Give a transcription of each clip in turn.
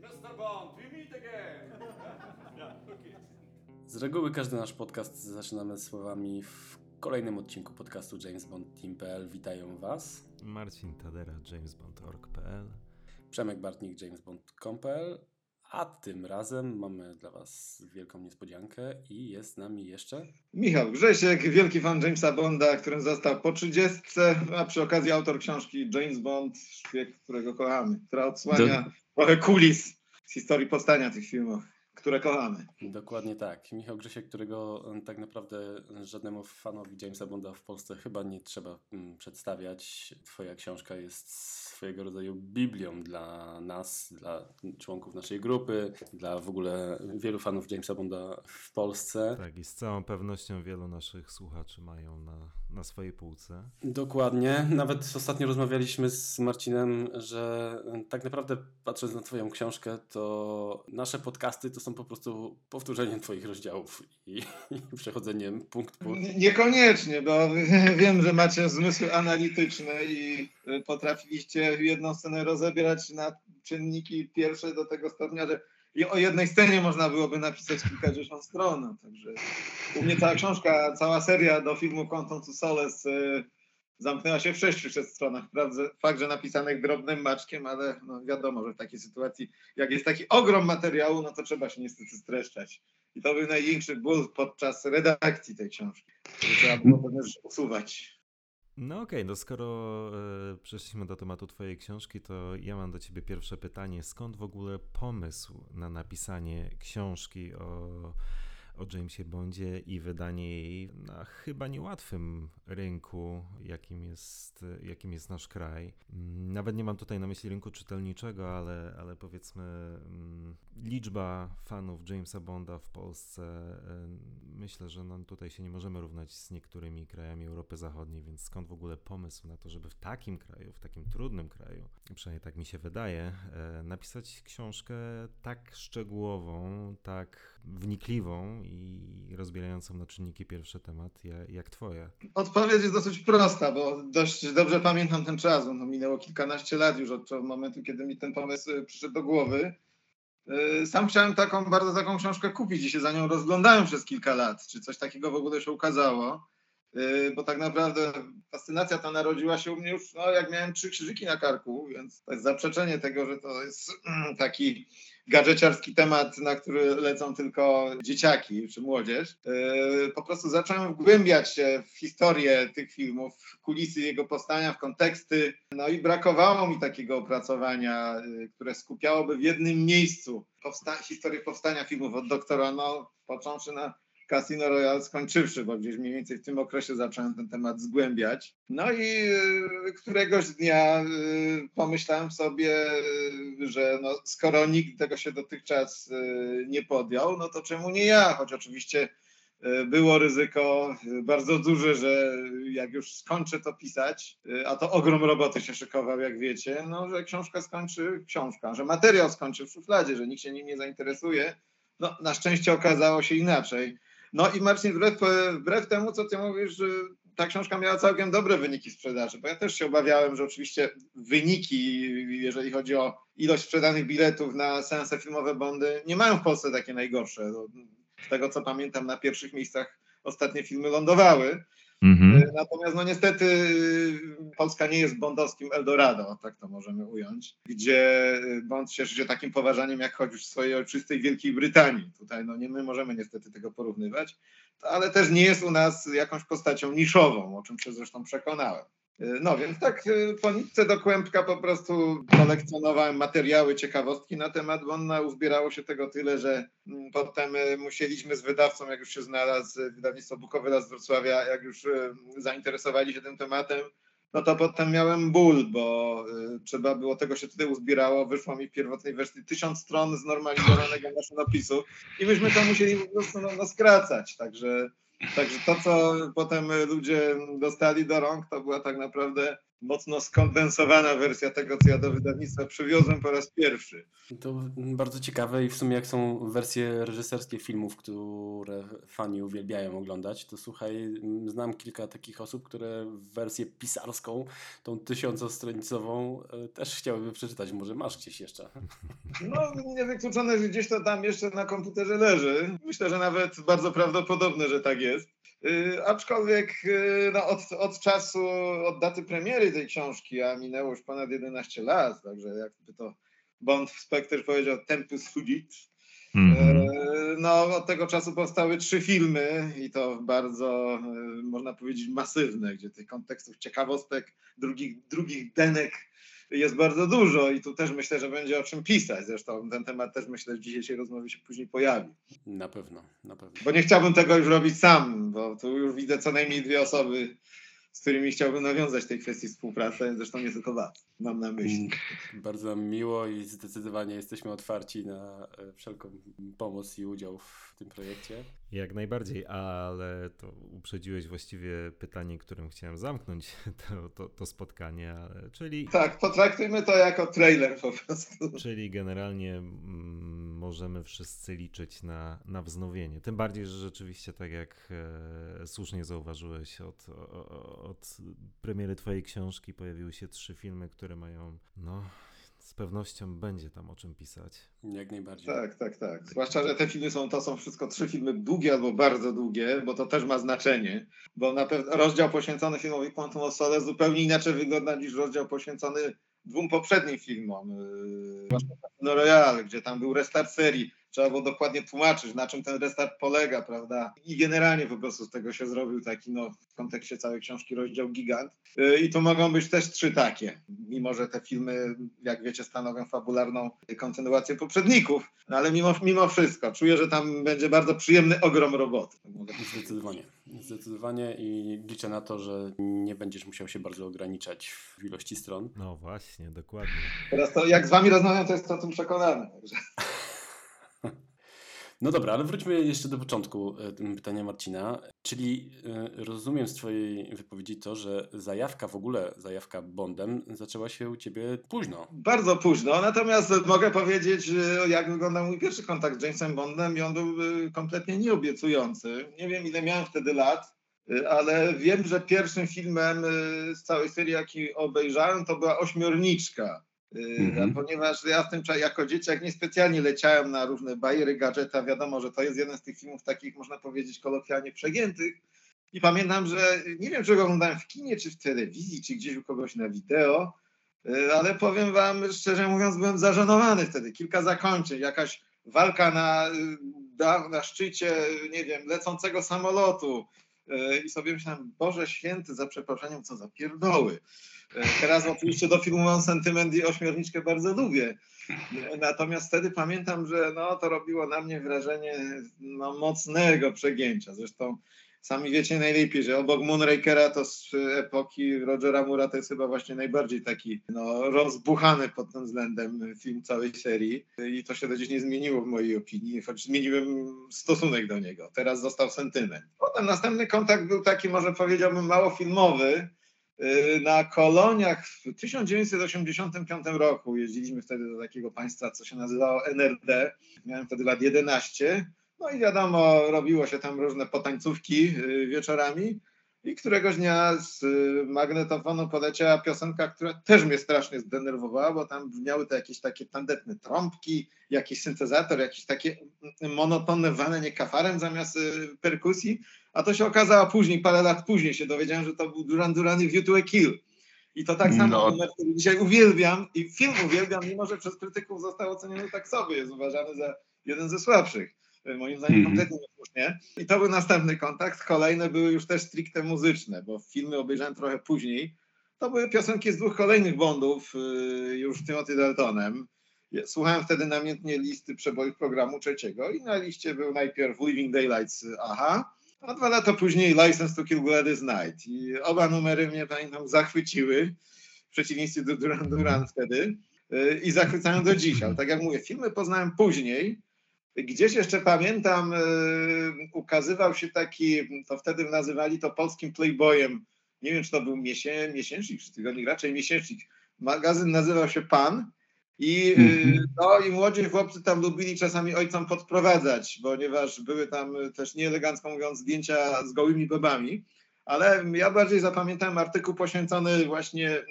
Mr. Bond, we meet again! yeah, okay. Z reguły każdy nasz podcast zaczynamy słowami w kolejnym odcinku podcastu James Bond Team.pl. Witają Was Marcin Tadera, jamesbond.org.pl Przemek Bartnik, jamesbond.com.pl a tym razem mamy dla Was wielką niespodziankę i jest z nami jeszcze Michał Grzesiek, wielki fan Jamesa Bonda, którym został po 30, a przy okazji autor książki James Bond, szpieg, którego kochamy, która odsłania trochę kulis z historii powstania tych filmów, które kochamy. Dokładnie tak. Michał Grzesiek, którego mm, tak naprawdę żadnemu fanowi Jamesa Bonda w Polsce chyba nie trzeba mm, przedstawiać. Twoja książka jest swojego rodzaju Biblią dla nas, dla członków naszej grupy, dla w ogóle wielu fanów Jamesa Bonda w Polsce. Tak, i z całą pewnością wielu naszych słuchaczy mają na, na swojej półce. Dokładnie. Nawet ostatnio rozmawialiśmy z Marcinem, że tak naprawdę patrząc na Twoją książkę, to nasze podcasty to są po prostu powtórzeniem Twoich rozdziałów i, i przechodzeniem punkt po Niekoniecznie, bo wiem, że macie zmysły analityczne i y, potrafiliście jedną scenę rozebierać na czynniki pierwsze do tego stopnia, że i o jednej scenie można byłoby napisać kilkadziesiąt stron. no, Także u mnie cała książka, cała seria do filmu Quantum to Solace y, zamknęła się w sześciu stronach. Fakt, że napisanych drobnym maczkiem, ale no wiadomo, że w takiej sytuacji, jak jest taki ogrom materiału, no to trzeba się niestety streszczać. I to był największy ból podczas redakcji tej książki. Trzeba było rzeczy usuwać. No okej, no skoro e, przeszliśmy do tematu Twojej książki, to ja mam do Ciebie pierwsze pytanie. Skąd w ogóle pomysł na napisanie książki o, o Jamesie Bondzie i wydanie jej na chyba niełatwym rynku, jakim jest, jakim jest nasz kraj? Mm, Nawet nie mam tutaj na myśli rynku czytelniczego, ale, ale powiedzmy mm, liczba fanów Jamesa Bonda w Polsce, e, myślę, że no tutaj się nie możemy równać z niektórymi krajami Europy Zachodniej, więc skąd w ogóle pomysł na to, żeby w takim kraju, w takim trudnym kraju, przynajmniej tak mi się wydaje, e, napisać książkę tak szczegółową, tak wnikliwą i rozbierającą na czynniki pierwszy temat, ja- jak twoja. Odpowiedź jest dosyć prosta, bo dość dobrze pamiętam ten czas. minęło kilkanaście lat już od momentu, kiedy mi ten pomysł przyszedł do głowy. Y, Sam chciałem taką, bardzo taką książkę kupić i się za nią rozglądałem przez kilka lat, czy coś takiego w ogóle się ukazało. Y, Bo tak naprawdę fascynacja ta narodziła się u mnie już, no, jak miałem trzy krzyżyki na karku, więc to jest zaprzeczenie tego, że to jest mm, taki gadżeciarski temat, na który lecą tylko dzieciaki czy młodzież. Yy, Po prostu zacząłem wgłębiać się w historię tych filmów, w kulisy jego powstania, w konteksty. No i brakowało mi takiego opracowania, yy, które skupiałoby w jednym miejscu powsta- historię powstania filmów od doktora No, począwszy na Casino Royale, skończywszy, bo gdzieś mniej więcej w tym okresie zacząłem ten temat zgłębiać. No i yy, któregoś dnia yy, pomyślałem sobie, yy, że no, skoro nikt tego się dotychczas nie podjął, no to czemu nie ja? Choć oczywiście było ryzyko bardzo duże, że jak już skończę to pisać, a to ogrom roboty się szykował, jak wiecie, no, że książka skończy książka, że materiał skończy w szufladzie, że nikt się nim nie zainteresuje. No, na szczęście okazało się inaczej. No i Marcin, wbrew, wbrew temu, co ty mówisz, że ta książka miała całkiem dobre wyniki sprzedaży, bo ja też się obawiałem, że oczywiście wyniki, jeżeli chodzi o ilość sprzedanych biletów na seanse filmowe Bondy, nie mają w Polsce takie najgorsze. No, Z tego, co pamiętam, na pierwszych miejscach ostatnie filmy lądowały. E, Natomiast no niestety Polska nie jest bondowskim Eldorado, tak to możemy ująć, gdzie Bond cieszy się takim poważaniem jak choć w swojej ojczystej Wielkiej Brytanii. Tutaj no nie my możemy niestety tego porównywać, ale też nie jest u nas jakąś postacią niszową, o czym się zresztą przekonałem. Y, No więc tak y, po nitce do kłębka po prostu kolekcjonowałem materiały, ciekawostki na temat Bonda. Uzbierało się tego tyle, że mm, potem y, musieliśmy z wydawcą, jak już się znalazł, wydawnictwo Bukowy Las z Wrocławia, jak już zainteresowali się tym tematem, no to potem miałem ból, bo trzeba było, tego się tutaj uzbierało, wyszło mi w pierwotnej wersji tysiąc stron znormalizowanego maszynopisu i myśmy to musieli po prostu no, no, skracać, także Także to, co potem ludzie dostali do rąk, to była tak naprawdę mocno skondensowana wersja tego, co ja do wydawnictwa przywiozłem po raz pierwszy. To bardzo ciekawe i w sumie jak są wersje reżyserskie filmów, które fani uwielbiają oglądać, to słuchaj, znam kilka takich osób, które wersję pisarską, tą tysiącostronicową e, też chciałyby przeczytać. Może masz gdzieś jeszcze. No, niewykluczone, że gdzieś to tam jeszcze na komputerze leży. Myślę, że nawet bardzo prawdopodobne, że tak jest. Yy, aczkolwiek yy, no, od, od czasu, od daty premiery tej książki, a minęło już ponad 11 lat, także jakby to Bond w Spectre powiedział tempus fugit. Mhm. Yy, No, od tego czasu powstały trzy filmy i to bardzo, yy, można powiedzieć, masywne, gdzie tych kontekstów, ciekawostek, drugich, drugich denek jest bardzo dużo i tu też myślę, że będzie o czym pisać. Zresztą ten temat też myślę, że w dzisiejszej rozmowie się później pojawi. Na pewno, na pewno. Bo nie chciałbym tego już robić sam, bo tu już widzę co najmniej dwie osoby, z którymi chciałbym nawiązać w tej kwestii współpracę, zresztą nie tylko was, mam na myśli. Bardzo miło i zdecydowanie jesteśmy otwarci na e, wszelką pomoc i udział w tym projekcie. Jak najbardziej, ale to uprzedziłeś właściwie pytanie, którym chciałem zamknąć to, to, to spotkanie, ale, czyli, Tak, potraktujmy to jako trailer po prostu. czyli generalnie mm, możemy wszyscy liczyć na, na wznowienie. Tym bardziej, że rzeczywiście, tak jak e, słusznie zauważyłeś, od, od premiery twojej książki pojawiły się trzy filmy, które mają, no, z pewnością będzie tam o czym pisać. Jak najbardziej. Tak, tak, tak. Zwłaszcza, że te filmy są, to są wszystko trzy filmy długie albo bardzo długie, bo to też ma znaczenie, bo na pewno rozdział poświęcony filmowi Quantum of Solace zupełnie inaczej wygląda niż rozdział poświęcony dwóm poprzednim filmom. Yy, Zwłaszcza Casino Royale, gdzie tam był restart serii. Trzeba było dokładnie tłumaczyć, na czym ten restart polega, prawda? I generalnie po prostu z tego się zrobił taki, no, w kontekście całej książki rozdział gigant. Yy, I tu mogą być też trzy takie, mimo że te filmy, jak wiecie, stanowią fabularną kontynuację poprzedników, no ale mimo, mimo wszystko czuję, że tam będzie bardzo przyjemny ogrom roboty. Mogę Zdecydowanie. Zdecydowanie i liczę na to, że nie będziesz musiał się bardzo ograniczać w ilości stron. No właśnie, dokładnie. Teraz to jak z wami rozmawiam, to jest o tym przekonany. Także. No dobra, ale wróćmy jeszcze do początku e, pytania Marcina. Czyli e, rozumiem z Twojej wypowiedzi to, że zajawka w ogóle, zajawka Bondem zaczęła się u Ciebie późno. Bardzo późno, natomiast mogę powiedzieć, jak wyglądał mój pierwszy kontakt z Jamesem Bondem i on był y, kompletnie nieobiecujący. Nie wiem ile miałem wtedy lat, ale wiem, że pierwszym filmem z całej serii, jaki obejrzałem, to była Ośmiorniczka. Y, Mhm. Ponieważ ja w tym czasie jako dzieciak niespecjalnie leciałem na różne bajery, gadżeta, wiadomo, że to jest jeden z tych filmów takich, można powiedzieć, kolokwialnie przegiętych. I pamiętam, że nie wiem, czy go oglądałem w kinie, czy w telewizji, czy gdzieś u kogoś na wideo, y, ale powiem wam, szczerze mówiąc, byłem zażenowany wtedy. Kilka zakończeń, jakaś walka na, y, da- na szczycie, nie wiem, lecącego samolotu. I sobie myślałem, Boże Święty, za przeproszeniem, co za pierdoły. Y, Teraz oczywiście do filmu mam sentyment i ośmiorniczkę bardzo lubię. Natomiast wtedy pamiętam, że no, to robiło na mnie wrażenie no, mocnego przegięcia. Zresztą sami wiecie najlepiej, że obok Moonrakera to z epoki Rogera Mura to jest chyba właśnie najbardziej taki no, rozbuchany pod tym względem film całej serii. I to się do dziś nie zmieniło w mojej opinii, choć zmieniłem stosunek do niego. Teraz został sentyment. Potem następny kontakt był taki, może powiedziałbym, mało filmowy. Yy, Na koloniach w 1985 roku jeździliśmy wtedy do takiego państwa, co się nazywało NRD. Miałem wtedy lat 11. No i wiadomo, robiło się tam różne potańcówki yy, wieczorami. I któregoś dnia z yy, magnetofonu poleciała piosenka, która też mnie strasznie zdenerwowała, bo tam brzmiały te jakieś takie tandetne trąbki, jakiś syntezator, jakieś takie monotonne walenie kafarem zamiast yy, perkusji. A to się okazało później, parę lat później się dowiedziałem, że to był Duran Duran i View to a Kill. I to tak samo No. numer, który dzisiaj uwielbiam i film uwielbiam, mimo że przez krytyków został oceniony tak sobie, jest uważany za jeden ze słabszych. Moim zdaniem Mhm. kompletnie niesłusznie. I to był następny kontakt. Kolejne były już też stricte muzyczne, bo filmy obejrzałem trochę później. To były piosenki z dwóch kolejnych Bondów, y, już z Timothy Daltonem. Słuchałem wtedy namiętnie listy przebojów programu trzeciego i na liście był najpierw Living Daylights Aha, a dwa lata później License to Kill Gladys Knight. I oba numery mnie, pamiętam, zachwyciły, w przeciwieństwie do Duran Duran wtedy, y, i zachwycają do dziś. Ale tak jak mówię, filmy poznałem później. Gdzieś jeszcze pamiętam, y, ukazywał się taki, to wtedy nazywali to polskim playboyem, nie wiem czy to był miesię, miesięcznik czy tygodnik, raczej miesięcznik. Magazyn nazywał się Pan i, Mhm. y, no, i młodzi chłopcy tam lubili czasami ojcom podprowadzać, ponieważ były tam też nieelegancko mówiąc zdjęcia z gołymi babami. Ale ja bardziej zapamiętałem artykuł poświęcony właśnie y,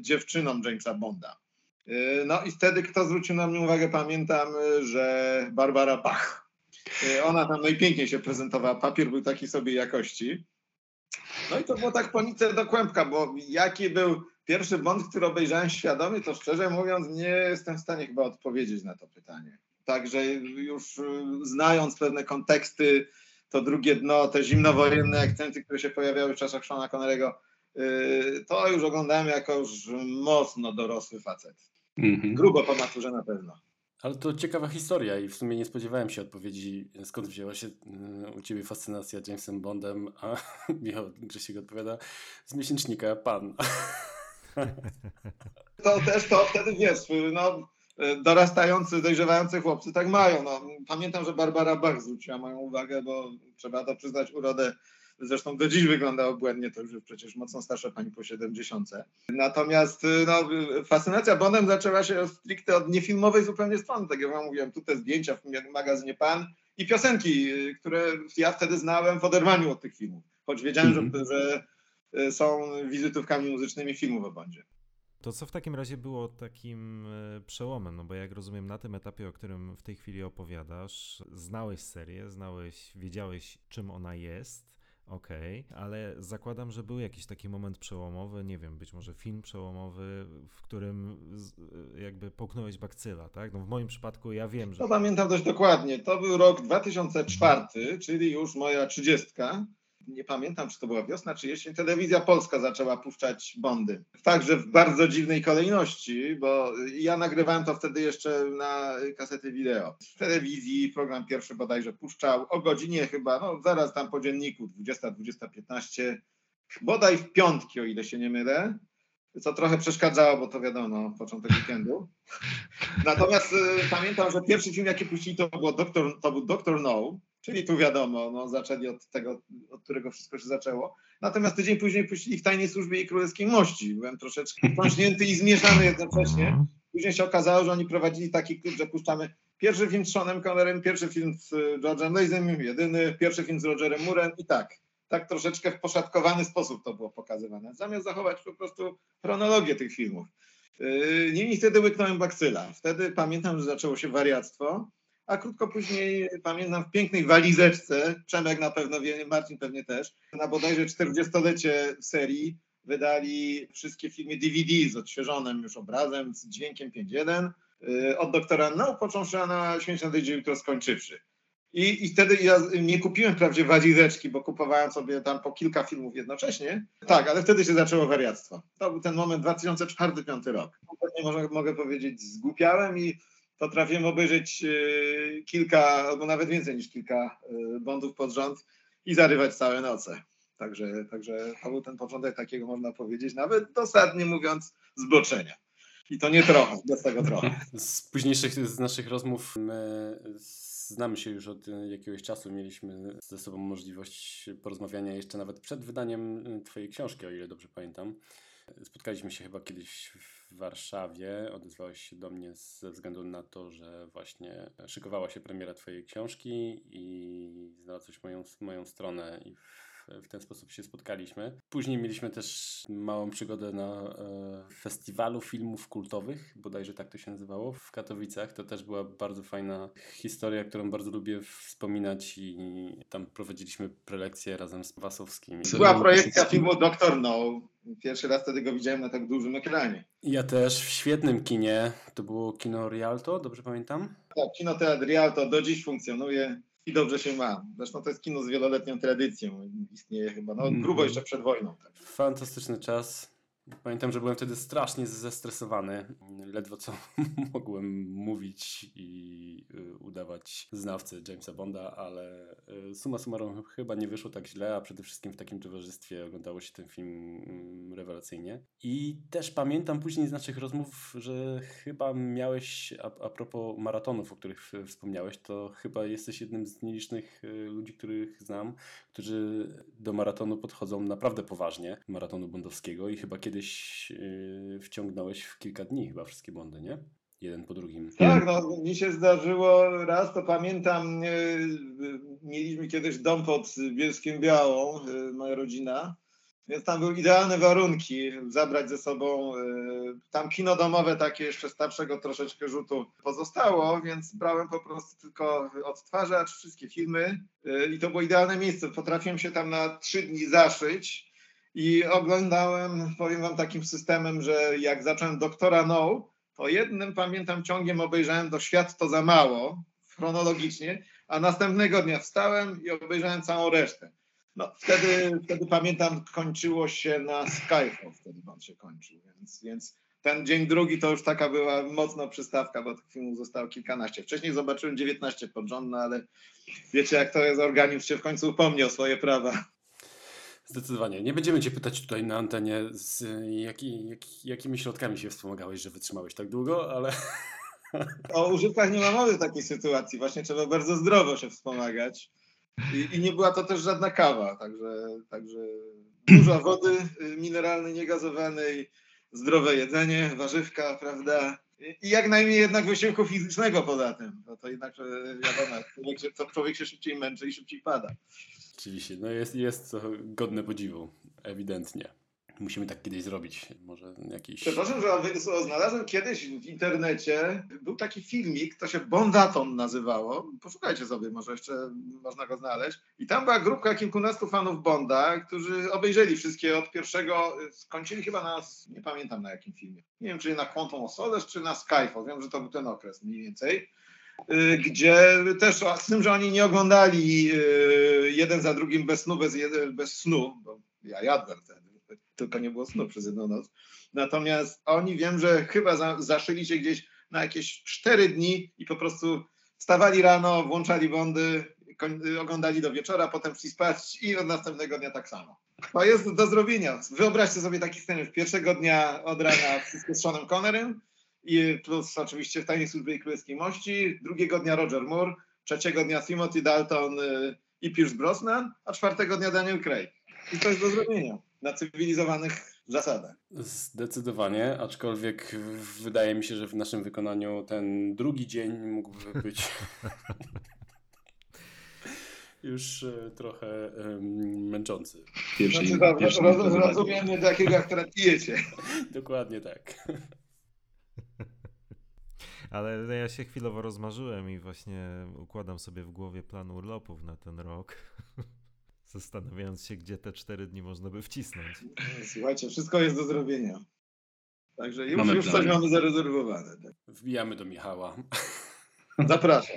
dziewczynom Jamesa Bonda. Y, No i wtedy kto zwrócił na mnie uwagę, pamiętam, y, że Barbara Bach. Y, Ona tam najpiękniej się prezentowała, papier był taki sobie jakości. No i to było tak po nicę do kłębka, bo jaki był pierwszy Bond, który obejrzałem świadomie, to szczerze mówiąc nie jestem w stanie chyba odpowiedzieć na to pytanie. Także już y, znając pewne konteksty, to drugie dno, te zimnowojenne akcenty, które się pojawiały w czasach Seana Connery'ego, y, to już oglądałem jako już mocno dorosły facet. Mhm. Grubo po maturze na pewno. Ale to ciekawa historia i w sumie nie spodziewałem się odpowiedzi, skąd wzięła się y, u Ciebie fascynacja Jamesem Bondem, a Michał Grzesiek odpowiada z miesięcznika Pan. To też to wtedy wiesz, no, dorastający, dojrzewający chłopcy tak mają. No. Pamiętam, że Barbara Bach zwróciła moją uwagę, bo trzeba to przyznać urodę. Zresztą do dziś wygląda obłędnie, to już przecież mocno starsza pani po 70. Natomiast no, fascynacja Bondem zaczęła się stricte od niefilmowej zupełnie strony. Tak jak wam mówiłem, tu te zdjęcia w magazynie Pan i piosenki, które ja wtedy znałem w oderwaniu od tych filmów. Choć wiedziałem, że, że są wizytówkami muzycznymi filmów o Bondzie. To co w takim razie było takim przełomem? No bo jak rozumiem, na tym etapie, o którym w tej chwili opowiadasz, znałeś serię, znałeś, wiedziałeś, czym ona jest, okej, okay, ale zakładam, że był jakiś taki moment przełomowy, nie wiem, być może film przełomowy, w którym jakby połknąłeś bakcyla, tak? No w moim przypadku ja wiem, że... To pamiętam dość dokładnie. To był rok 2004, czyli już moja trzydziestka nie pamiętam, czy to była wiosna, czy jesień, telewizja polska zaczęła puszczać Bondy. Także w bardzo dziwnej kolejności, bo ja nagrywałem to wtedy jeszcze na kasety wideo. W telewizji program pierwszy bodajże puszczał o godzinie chyba, no zaraz tam po dzienniku, 20-20-15, bodaj w piątki, o ile się nie mylę co trochę przeszkadzało, bo to wiadomo, początek weekendu. Natomiast y, pamiętam, że pierwszy film, jaki puścili, to, było Doktor, to był Doktor No, czyli tu wiadomo, no, zaczęli od tego, od którego wszystko się zaczęło. Natomiast tydzień później puścili w Tajnej Służbie i Królewskiej Mości. Byłem troszeczkę pąśnięty i zmieszany jednocześnie. Później się okazało, że oni prowadzili taki klub, że puszczamy pierwszy film z Seanem Connerem, pierwszy film z George'em Lazem, jedyny, pierwszy film z Rogerem Murem i tak tak troszeczkę w poszatkowany sposób to było pokazywane, zamiast zachować po prostu chronologię tych filmów. Niemniej wtedy łyknąłem bakcyla. Wtedy pamiętam, że zaczęło się wariactwo, a krótko później pamiętam w pięknej walizeczce, Przemek na pewno wie, Marcin pewnie też, na bodajże 40-lecie serii wydali wszystkie filmy DVD z odświeżonym już obrazem, z dźwiękiem 5.1, od doktora No, począwszy na Śmierć nadejdzie jutro skończywszy. I, I wtedy ja nie kupiłem wprawdzie walizeczki, bo kupowałem sobie tam po kilka filmów jednocześnie. Tak, ale wtedy się zaczęło wariactwo. To był ten moment 2004-2005 rok. Może, mogę powiedzieć, zgłupiałem i potrafiłem obejrzeć y, kilka, albo nawet więcej niż kilka y, bondów pod rząd i zarywać całe noce. Także, także to był ten początek takiego, można powiedzieć, nawet dosadnie mówiąc, zboczenia. I to nie trochę, bez tego trochę. Z późniejszych z naszych rozmów my znamy się już od jakiegoś czasu. Mieliśmy ze sobą możliwość porozmawiania jeszcze nawet przed wydaniem Twojej książki, o ile dobrze pamiętam. Spotkaliśmy się chyba kiedyś w Warszawie. Odezwałeś się do mnie ze względu na to, że właśnie szykowała się premiera Twojej książki i znalazłeś moją, moją stronę i w ten sposób się spotkaliśmy. Później mieliśmy też małą przygodę na e, festiwalu filmów kultowych, bodajże tak to się nazywało, w Katowicach. To też była bardzo fajna historia, którą bardzo lubię wspominać i tam prowadziliśmy prelekcje razem z Wasowskimi. Była projekcja filmu Doktor No. Pierwszy raz wtedy go widziałem na tak dużym ekranie. Ja też w świetnym kinie. To było kino Rialto, dobrze pamiętam? Tak, kino Teatr Rialto do dziś funkcjonuje i dobrze się ma. Zresztą to jest kino z wieloletnią tradycją. Istnieje chyba, no grubo jeszcze przed wojną. Tak. Fantastyczny czas. Pamiętam, że byłem wtedy strasznie zestresowany. Ledwo co mogłem mówić i y, udawać znawcę Jamesa Bonda, ale y, suma summarum chyba nie wyszło tak źle, a przede wszystkim w takim towarzystwie oglądało się ten film mm, rewelacyjnie. I też pamiętam później z naszych rozmów, że chyba miałeś, a, a propos maratonów, o których wspomniałeś, to chyba jesteś jednym z nielicznych y, ludzi, których znam, którzy do maratonu podchodzą naprawdę poważnie, maratonu bondowskiego i chyba kiedyś yy, wciągnąłeś w kilka dni chyba wszystkie bondy, nie? Jeden po drugim. Tak, no mi się zdarzyło raz, to pamiętam, yy, mieliśmy kiedyś dom pod Bielskiem Białą, yy, moja rodzina, więc tam były idealne warunki zabrać ze sobą. yy, Tam kino domowe takie jeszcze starszego troszeczkę rzutu pozostało, więc brałem po prostu tylko odtwarzacz, wszystkie filmy yy, i to było idealne miejsce. Potrafiłem się tam na trzy dni zaszyć i oglądałem, powiem wam takim systemem, że jak zacząłem Doktora No, to jednym pamiętam ciągiem obejrzałem to Świat to za mało, chronologicznie, a następnego dnia wstałem i obejrzałem całą resztę. No, wtedy, wtedy pamiętam, kończyło się na Skyfall, wtedy on się kończył, więc, więc ten dzień drugi to już taka była mocna przystawka, bo tych filmów zostało kilkanaście. Wcześniej zobaczyłem 19 pod no ale wiecie jak to jest, organizm się w końcu upomni o swoje prawa. Zdecydowanie. Nie będziemy Cię pytać tutaj na antenie, z jaki, jak, jakimi środkami się wspomagałeś, że wytrzymałeś tak długo, ale O używkach nie ma mowy w takiej sytuacji. Właśnie trzeba bardzo zdrowo się wspomagać. I, i nie była to też żadna kawa, także, także dużo wody y, mineralnej, niegazowanej, zdrowe jedzenie, warzywka, prawda? I, jak najmniej jednak wysiłku fizycznego poza tym. No to jednak wiadomo, człowiek się, człowiek się szybciej męczy i szybciej pada. Rzeczywiście, no jest, jest to godne podziwu, ewidentnie. Musimy tak kiedyś zrobić, może jakiś... Przepraszam, że znalazłem kiedyś w internecie, był taki filmik, to się Bondaton nazywało. Poszukajcie sobie, może jeszcze można go znaleźć. I tam była grupka kilkunastu fanów Bonda, którzy obejrzeli wszystkie od pierwszego, skończyli chyba na, nie pamiętam na jakim filmie. Nie wiem, czy na Quantum of Solace, czy na Skyfall. Wiem, że to był ten okres mniej więcej. Y, Gdzie też z tym, że oni nie oglądali y, jeden za drugim bez snu, bez, bez snu, bo ja jadłem wtedy, tylko nie było snu przez jedną noc. Natomiast oni wiem, że chyba za, zaszyli się gdzieś na jakieś cztery dni i po prostu wstawali rano, włączali bondy, koń, oglądali do wieczora, potem szli spać i od następnego dnia tak samo. To jest do zrobienia. Wyobraźcie sobie taki scenariusz. Pierwszego dnia od rana wszystko z Seanem Connerem i plus oczywiście w Tajnej Służbie i Królewskiej Mości. Drugiego dnia Roger Moore, trzeciego dnia Timothy Dalton y, i Pierce Brosnan, a czwartego dnia Daniel Craig. I to jest do zrobienia na cywilizowanych zasadach. Zdecydowanie, aczkolwiek wydaje mi się, że w naszym wykonaniu ten drugi dzień mógłby być już e, trochę męczący. Pierwszej, Znaczy, dobra, pierwszym roz, imprezowaniu. rozumiem nie takiego, jak teraz pijecie. Dokładnie tak. Ale ja się chwilowo rozmarzyłem i właśnie układam sobie w głowie plan urlopów na ten rok. Zastanawiając się, gdzie te cztery dni można by wcisnąć. Słuchajcie, wszystko jest do zrobienia. Także już, Mamy już coś mamy zarezerwowane. Tak. Wbijamy do Michała. Zapraszam.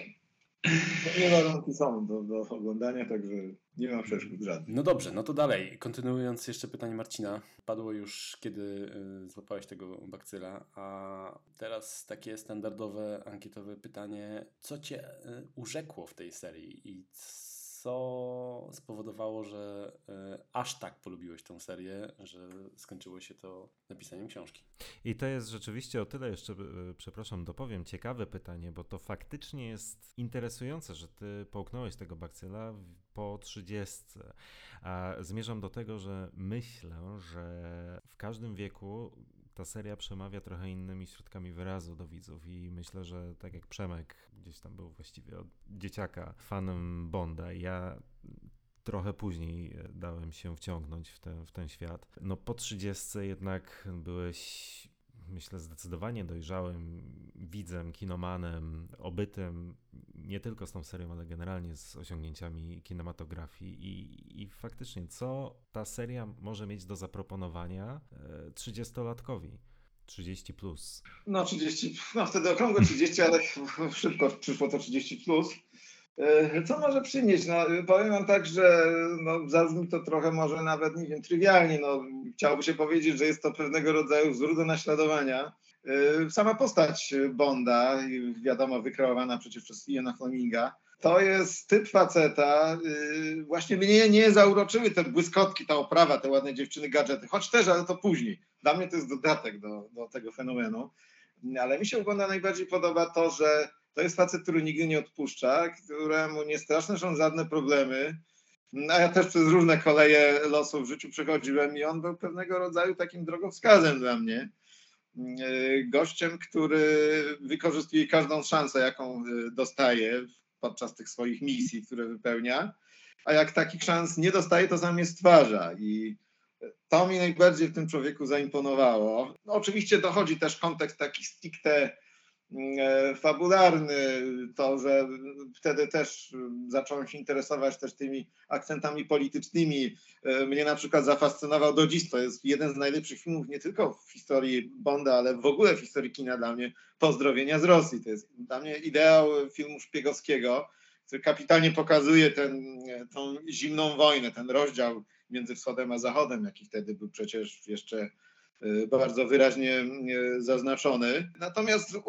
Nie warunki są do, do oglądania, także nie ma przeszkód żadnych. No dobrze, no to dalej. Kontynuując jeszcze pytanie Marcina. Padło już, kiedy y, złapałeś tego bakcyla, a teraz takie standardowe, ankietowe pytanie. Co cię y, urzekło w tej serii i co spowodowało, że y, aż tak polubiłeś tą serię, że skończyło się to napisaniem książki? I to jest rzeczywiście o tyle jeszcze, e, przepraszam, dopowiem, ciekawe pytanie, bo to faktycznie jest interesujące, że ty połknąłeś tego bakcyla po 30. A zmierzam do tego, że myślę, że w każdym wieku ta seria przemawia trochę innymi środkami wyrazu do widzów i myślę, że tak jak Przemek gdzieś tam był właściwie od dzieciaka fanem Bonda, ja trochę później e, dałem się wciągnąć w ten, w ten świat. No po 30 jednak byłeś, myślę, zdecydowanie dojrzałym widzem, kinomanem, obytym nie tylko z tą serią, ale generalnie z osiągnięciami kinematografii i, i faktycznie co ta seria może mieć do zaproponowania e, 30-latkowi? 30 plus. No 30, no wtedy okrągłe 30, ale szybko przyszło to 30 plus. E, Co może przynieść? No, powiem wam tak, że no, zabrzmi to trochę może nawet, nie wiem, trywialnie. No, chciałoby się powiedzieć, że jest to pewnego rodzaju wzór do naśladowania. E, Sama postać Bonda, wiadomo, wykreowana przecież przez Iana Fleminga, to jest typ faceta. e, Właśnie mnie nie zauroczyły te błyskotki, ta oprawa, te ładne dziewczyny, gadżety, choć też, ale to później. Dla mnie to jest dodatek do, do tego fenomenu. Ale mi się Bonda najbardziej podoba to, że to jest facet, który nigdy nie odpuszcza, któremu nie straszne są żadne problemy. A ja też przez różne koleje losu w życiu przechodziłem i on był pewnego rodzaju takim drogowskazem dla mnie. Yy, Gościem, który wykorzystuje każdą szansę, jaką yy, dostaje podczas tych swoich misji, które wypełnia. A jak takich szans nie dostaje, to sam je stwarza. I to mi najbardziej w tym człowieku zaimponowało. No, oczywiście dochodzi też kontekst taki stricte fabularny, to, że wtedy też zacząłem się interesować też tymi akcentami politycznymi. E, Mnie na przykład zafascynował do dziś, to jest jeden z najlepszych filmów nie tylko w historii Bonda, ale w ogóle w historii kina dla mnie, Pozdrowienia z Rosji. To jest dla mnie ideał filmu szpiegowskiego, który kapitalnie pokazuje ten, tą zimną wojnę, ten rozdział między wschodem a zachodem, jaki wtedy był przecież jeszcze bardzo wyraźnie y, zaznaczony. Natomiast y, y,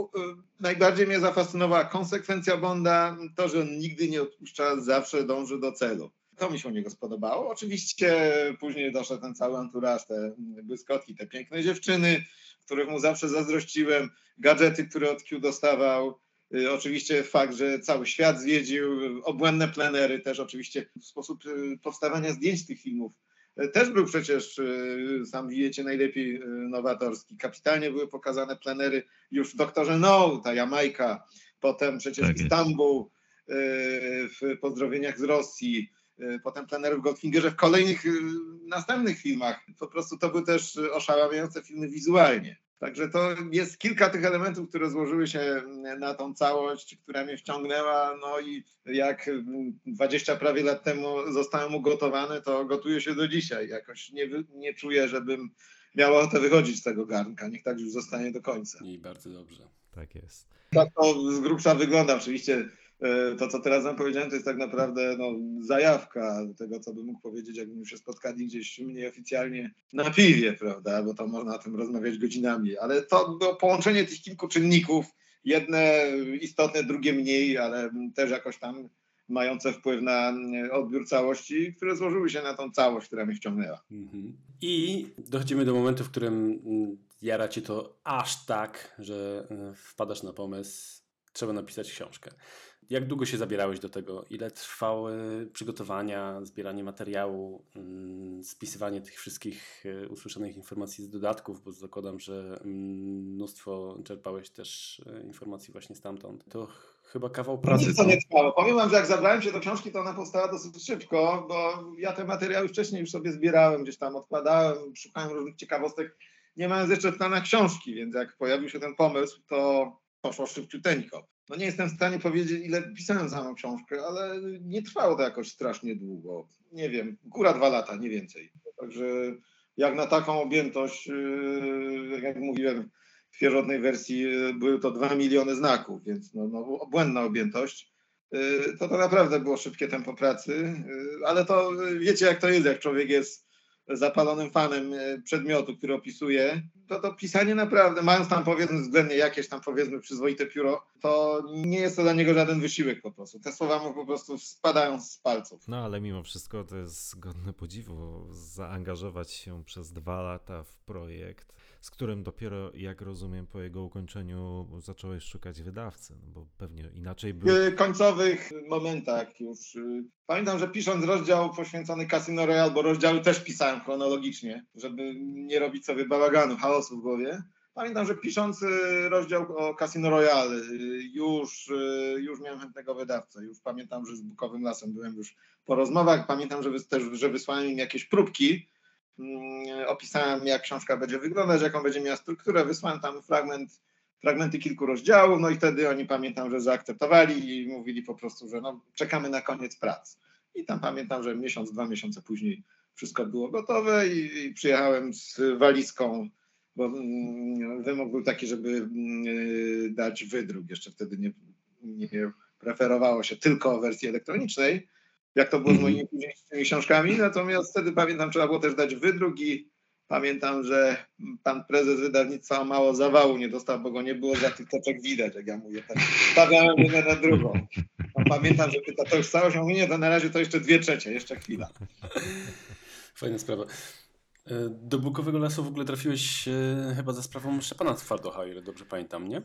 najbardziej mnie zafascynowała konsekwencja Bonda, to, że on nigdy nie odpuszcza, zawsze dąży do celu. To mi się u niego spodobało. Oczywiście później doszedł ten cały anturaż, te błyskotki, te piękne dziewczyny, których mu zawsze zazdrościłem, gadżety, które od Q dostawał. Y, Oczywiście fakt, że cały świat zwiedził, y, obłędne plenery też oczywiście sposób y, powstawania zdjęć tych filmów y, też był przecież, y, sam wiecie najlepiej, y, nowatorski. Kapitalnie były pokazane plenery już w Doktorze No, ta Jamajka, potem przecież Tak. Istanbul y, w Pozdrowieniach z Rosji, potem plenery w Goldfingerze, w kolejnych następnych filmach. Po prostu to były też oszałamiające filmy wizualnie. Także to jest kilka tych elementów, które złożyły się na tą całość, która mnie wciągnęła. No i jak mm, 20 prawie lat temu zostałem ugotowany, to gotuję się do dzisiaj. Jakoś nie, nie czuję, żebym miał ochotę wychodzić z tego garnka. Niech tak już zostanie do końca. I bardzo dobrze. Tak jest. Tak to z grubsza wygląda. Oczywiście to, co teraz wam powiedziałem, to jest tak naprawdę no, zajawka tego, co bym mógł powiedzieć, jakbyśmy się spotkali gdzieś mniej oficjalnie na piwie, prawda? Bo to można o tym rozmawiać godzinami. Ale to było połączenie tych kilku czynników. Jedne istotne, drugie mniej, ale też jakoś tam mające wpływ na mm, odbiór całości, które złożyły się na tą całość, która mnie wciągnęła. Mhm. I dochodzimy do momentu, w którym mm, jara cię to aż tak, że e, wpadasz na pomysł, trzeba napisać książkę. Jak długo się zabierałeś do tego? Ile trwały przygotowania, zbieranie materiału, mm, spisywanie tych wszystkich e, usłyszanych informacji z dodatków, bo zakładam, że mm, mnóstwo czerpałeś też e, informacji właśnie stamtąd. To ch- chyba kawał pracy. Nic to nie trwało. Powiem wam, że jak zabrałem się do książki, to ona powstała dosyć szybko, bo ja te materiały wcześniej już sobie zbierałem, gdzieś tam odkładałem, szukałem różnych ciekawostek, nie mając jeszcze w planach książki, więc jak pojawił się ten pomysł, to poszło szybciuteńko. No nie jestem w stanie powiedzieć, ile pisałem samą książkę, ale nie trwało to jakoś strasznie długo. Nie wiem, góra dwa lata, nie więcej. Także jak na taką objętość, yy, jak mówiłem, w pierwotnej wersji yy, były to 2 miliony znaków, więc no, no, obłędna objętość. Yy, To to naprawdę było szybkie tempo pracy, ale to wiecie jak to jest, jak człowiek jest zapalonym fanem yy, przedmiotu, który opisuje, to to pisanie naprawdę, mając tam powiedzmy względnie jakieś tam powiedzmy przyzwoite pióro, to nie jest to dla niego żaden wysiłek po prostu. Te słowa mu po prostu spadają z palców. No ale mimo wszystko to jest godne podziwu zaangażować się przez dwa lata w projekt, z którym dopiero, jak rozumiem, po jego ukończeniu zacząłeś szukać wydawcy, no bo pewnie inaczej by... W końcowych momentach już. y, Pamiętam, że pisząc rozdział poświęcony Casino Royale, bo rozdziały też pisałem chronologicznie, żeby nie robić sobie bałaganu, chaosu w głowie. Pamiętam, że pisząc y, rozdział o Casino Royale y, już, już miałem chętnego wydawcę. Już pamiętam, że z Bukowym Lasem byłem już po rozmowach. Pamiętam, że, też, że wysłałem im jakieś próbki. Mm, Opisałem, jak książka będzie wyglądać, jaką będzie miała strukturę. Wysłałem tam fragment fragmenty kilku rozdziałów, no i wtedy oni pamiętam, że zaakceptowali i mówili po prostu, że no, czekamy na koniec prac. I tam pamiętam, że miesiąc, dwa miesiące później wszystko było gotowe i, i przyjechałem z walizką, bo mm, wymóg był taki, żeby mm, dać wydruk. Jeszcze wtedy nie, nie preferowało się tylko wersji elektronicznej, jak to było z moimi późniejszymi książkami. Natomiast wtedy pamiętam, trzeba było też dać wydruk i pamiętam, że pan prezes wydawnictwa mało zawału nie dostał, bo go nie było za tych toczek widać, jak ja mówię. Tak stawiałem jedną na drugą. A pamiętam, że pyta, to już całość, mówię, nie, to na razie to jeszcze dwie trzecie, jeszcze chwila. Fajna sprawa. E, Do Bukowego Lasu w ogóle trafiłeś e, chyba za sprawą Szczepana Twardocha, o ile dobrze pamiętam, nie?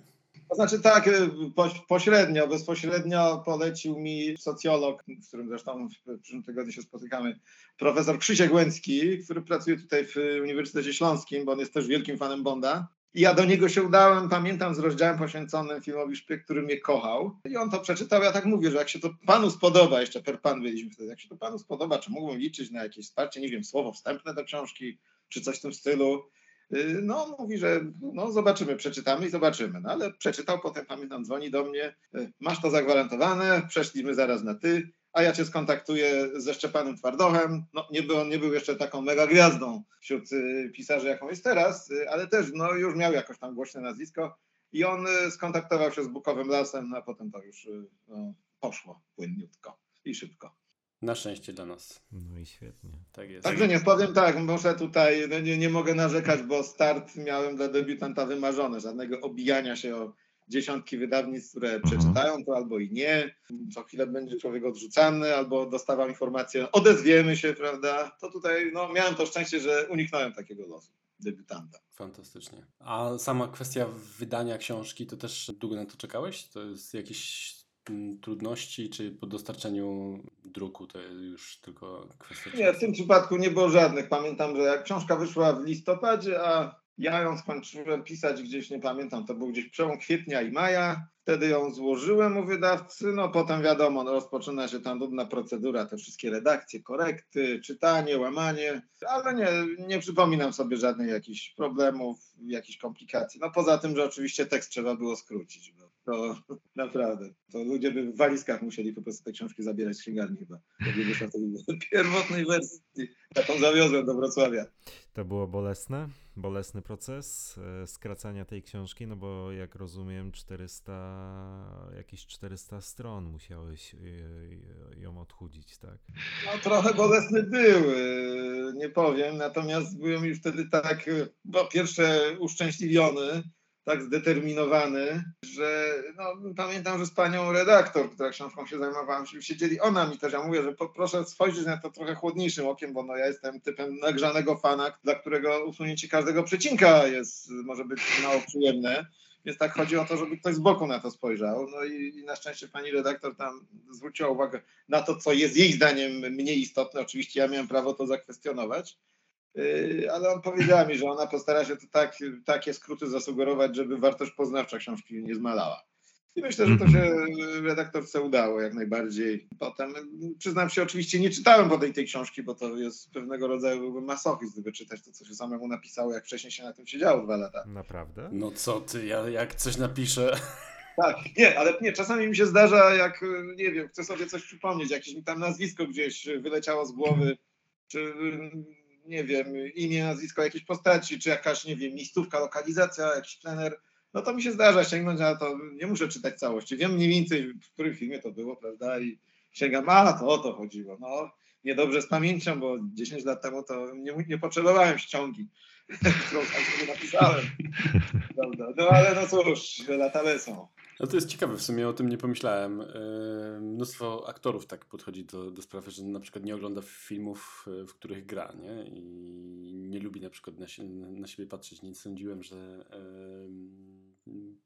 To znaczy tak, y, po, pośrednio, bezpośrednio polecił mi socjolog, z którym zresztą w przyszłym tygodniu się spotykamy, profesor Krzysiek Łęcki, który pracuje tutaj w Uniwersytecie Śląskim, bo on jest też wielkim fanem Bonda. I ja do niego się udałem, pamiętam, z rozdziałem poświęconym filmowi Szpieg, który mnie kochał. I on to przeczytał, ja tak mówię, że jak się to panu spodoba, jeszcze per pan byliśmy wtedy, jak się to panu spodoba, czy mógłbym liczyć na jakieś wsparcie, nie wiem, słowo wstępne do książki, czy coś w tym stylu. Y, No, mówi, że no zobaczymy, przeczytamy i zobaczymy. No ale przeczytał, potem pamiętam, dzwoni do mnie, y, masz to zagwarantowane, przeszliśmy zaraz na ty, a ja cię skontaktuję ze Szczepanem Twardochem. No nie był, on nie był jeszcze taką mega gwiazdą wśród y, pisarzy, jaką jest teraz, ale też no, już miał jakoś tam głośne nazwisko i on skontaktował się z Bukowym Lasem, no, a potem to już no, poszło płynniutko i szybko. Na szczęście dla nas. No i świetnie. Tak jest. Także nie powiem tak, muszę tutaj, no nie, nie mogę narzekać, bo start miałem dla debiutanta wymarzony, żadnego obijania się o dziesiątki wydawnictw, które przeczytają to albo i nie. Co chwilę będzie człowiek odrzucany albo dostawał informację, odezwiemy się, prawda? To tutaj no, miałem to szczęście, że uniknąłem takiego losu debiutanta. Fantastycznie. A sama kwestia wydania książki, to też długo na to czekałeś? To jest jakieś mm, trudności, czy po dostarczeniu druku to już tylko kwestia Nie, w tym przypadku nie było żadnych. Pamiętam, że jak książka wyszła w listopadzie, a ja ją skończyłem pisać gdzieś, nie pamiętam, to był gdzieś przełom kwietnia i maja. Wtedy ją złożyłem u wydawcy, no potem wiadomo, no, rozpoczyna się ta nudna procedura, te wszystkie redakcje, korekty, czytanie, łamanie, ale nie, nie przypominam sobie żadnych jakichś problemów, jakichś komplikacji. No poza tym, że oczywiście tekst trzeba było skrócić, bo to naprawdę, to ludzie by w walizkach musieli po prostu te książki zabierać z księgarni chyba, pierwotnej wersji, taką zawiozłem do Wrocławia. To było bolesne, bolesny proces e, skracania tej książki, no bo jak rozumiem 400, jakieś 400 stron musiałeś e, e, ją odchudzić, tak? No trochę bolesny był, nie powiem, natomiast byłem już wtedy tak, po pierwsze uszczęśliwiony, tak zdeterminowany, że no, pamiętam, że z panią redaktor, która książką się zajmowała, siedzieli, ona mi też, ja mówię, że po, proszę spojrzeć na to trochę chłodniejszym okiem, bo no, ja jestem typem nagrzanego fana, dla którego usunięcie każdego przecinka jest, może być mało przyjemne. Więc tak chodzi o to, żeby ktoś z boku na to spojrzał. No i, i na szczęście pani redaktor tam zwróciła uwagę na to, co jest jej zdaniem mniej istotne. Oczywiście ja miałem prawo to zakwestionować, ale on powiedziała mi, że ona postara się to tak, takie skróty zasugerować, żeby wartość poznawcza książki nie zmalała. I myślę, że to się redaktorce udało jak najbardziej. Potem, przyznam się, oczywiście nie czytałem po tej, tej książki, bo to jest pewnego rodzaju byłby masochizm, gdyby czytać to, co się samemu napisało, jak wcześniej się na tym siedziało dwa lata. Naprawdę? No co ty, ja jak coś napiszę. Tak, nie, ale nie, czasami mi się zdarza, jak, y, nie wiem, chcę sobie coś przypomnieć, jakieś mi tam nazwisko gdzieś wyleciało z głowy, czy, nie wiem, imię, nazwisko jakiejś postaci, czy jakaś, nie wiem, miejscówka, lokalizacja, jakiś plener, no to mi się zdarza sięgnąć, ale to nie muszę czytać całości. Wiem mniej więcej, w którym filmie to było, prawda, i sięgam, a, to o to chodziło, no, niedobrze z pamięcią, bo 10 lat temu to nie, nie potrzebowałem ściągi, którą sobie napisałem, prawda, no ale no cóż, lata lecą. No to jest ciekawe, w sumie o tym nie pomyślałem. Yy, Mnóstwo aktorów tak podchodzi do, do sprawy, że na przykład nie ogląda filmów, yy, w których gra, nie? I nie lubi na przykład na, na siebie patrzeć. Nie sądziłem, że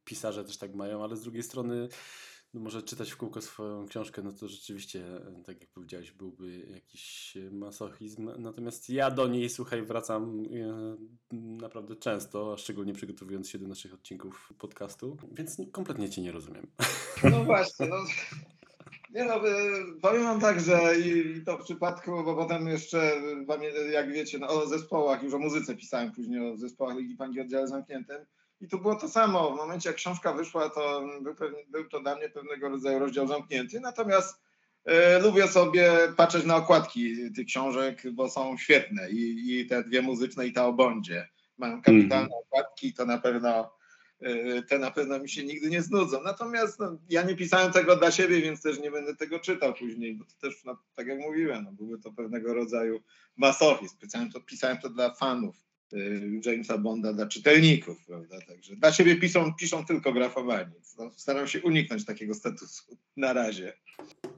pisarze też tak mają, ale z drugiej strony no może czytać w kółko swoją książkę, no to rzeczywiście, yy, tak jak powiedziałeś, byłby jakiś masochizm. Natomiast ja do niej, słuchaj, wracam yy, naprawdę często, a szczególnie przygotowując się do naszych odcinków podcastu, więc nie- kompletnie cię nie rozumiem. No właśnie, no. Nie no, powiem wam tak, że i to w przypadku, bo potem jeszcze, jak wiecie, no, o zespołach, już o muzyce pisałem później, o zespołach Ligi Pangi oddziale zamkniętym. I tu było to samo. W momencie, jak książka wyszła, to był, pewnie, był to dla mnie pewnego rodzaju rozdział zamknięty. Natomiast e, lubię sobie patrzeć na okładki tych książek, bo są świetne. I, i te dwie muzyczne, i ta o Bondzie. Mają kapitalne okładki, to na pewno e, te na pewno mi się nigdy nie znudzą. Natomiast no, ja nie pisałem tego dla siebie, więc też nie będę tego czytał później, bo to też, no, tak jak mówiłem, no, były to pewnego rodzaju masochizm. Pisałem to, pisałem to dla fanów Jamesa Bonda, dla czytelników, prawda? Także dla siebie piszą, piszą tylko grafowani. No, staram się uniknąć takiego statusu na razie.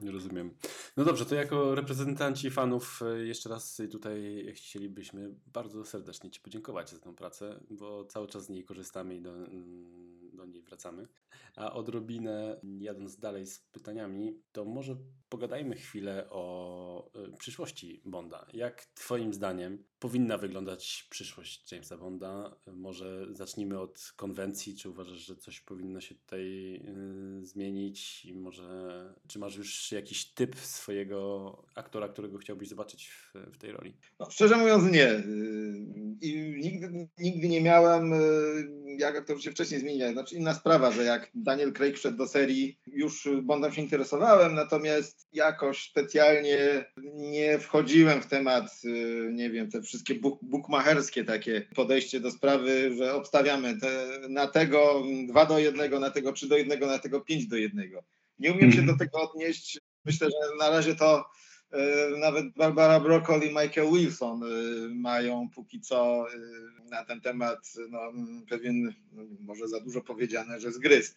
Rozumiem. No dobrze, to jako reprezentanci fanów e, jeszcze raz tutaj chcielibyśmy bardzo serdecznie Ci podziękować za tę pracę, bo cały czas z niej korzystamy i do, mm, do niej wracamy. A odrobinę jadąc dalej z pytaniami, to może pogadajmy chwilę o e, przyszłości Bonda. Jak Twoim zdaniem powinna wyglądać przyszłość Jamesa Bonda? Może zacznijmy od konwencji. Czy uważasz, że coś powinno się tutaj y, zmienić? I może, czy masz już jakiś typ swojego aktora, którego chciałbyś zobaczyć w, w tej roli? No, szczerze mówiąc nie. Yy, I nigdy, nigdy nie miałem, yy, jak to się wcześniej zmienia. Znaczy inna sprawa, że jak Daniel Craig wszedł do serii, już Bondem się interesowałem, natomiast jakoś specjalnie nie wchodziłem w temat, yy, nie wiem, te wszystkie buk bukmacherskie takie podejście do sprawy, że obstawiamy te, na tego 2 do 1, na tego 3 do 1, na tego 5 do 1. Nie umiem się do tego odnieść. Myślę, że na razie to nawet Barbara Broccoli i Michael Wilson e, mają póki co e, na ten temat no, pewien, no, może za dużo powiedziane, że zgryz.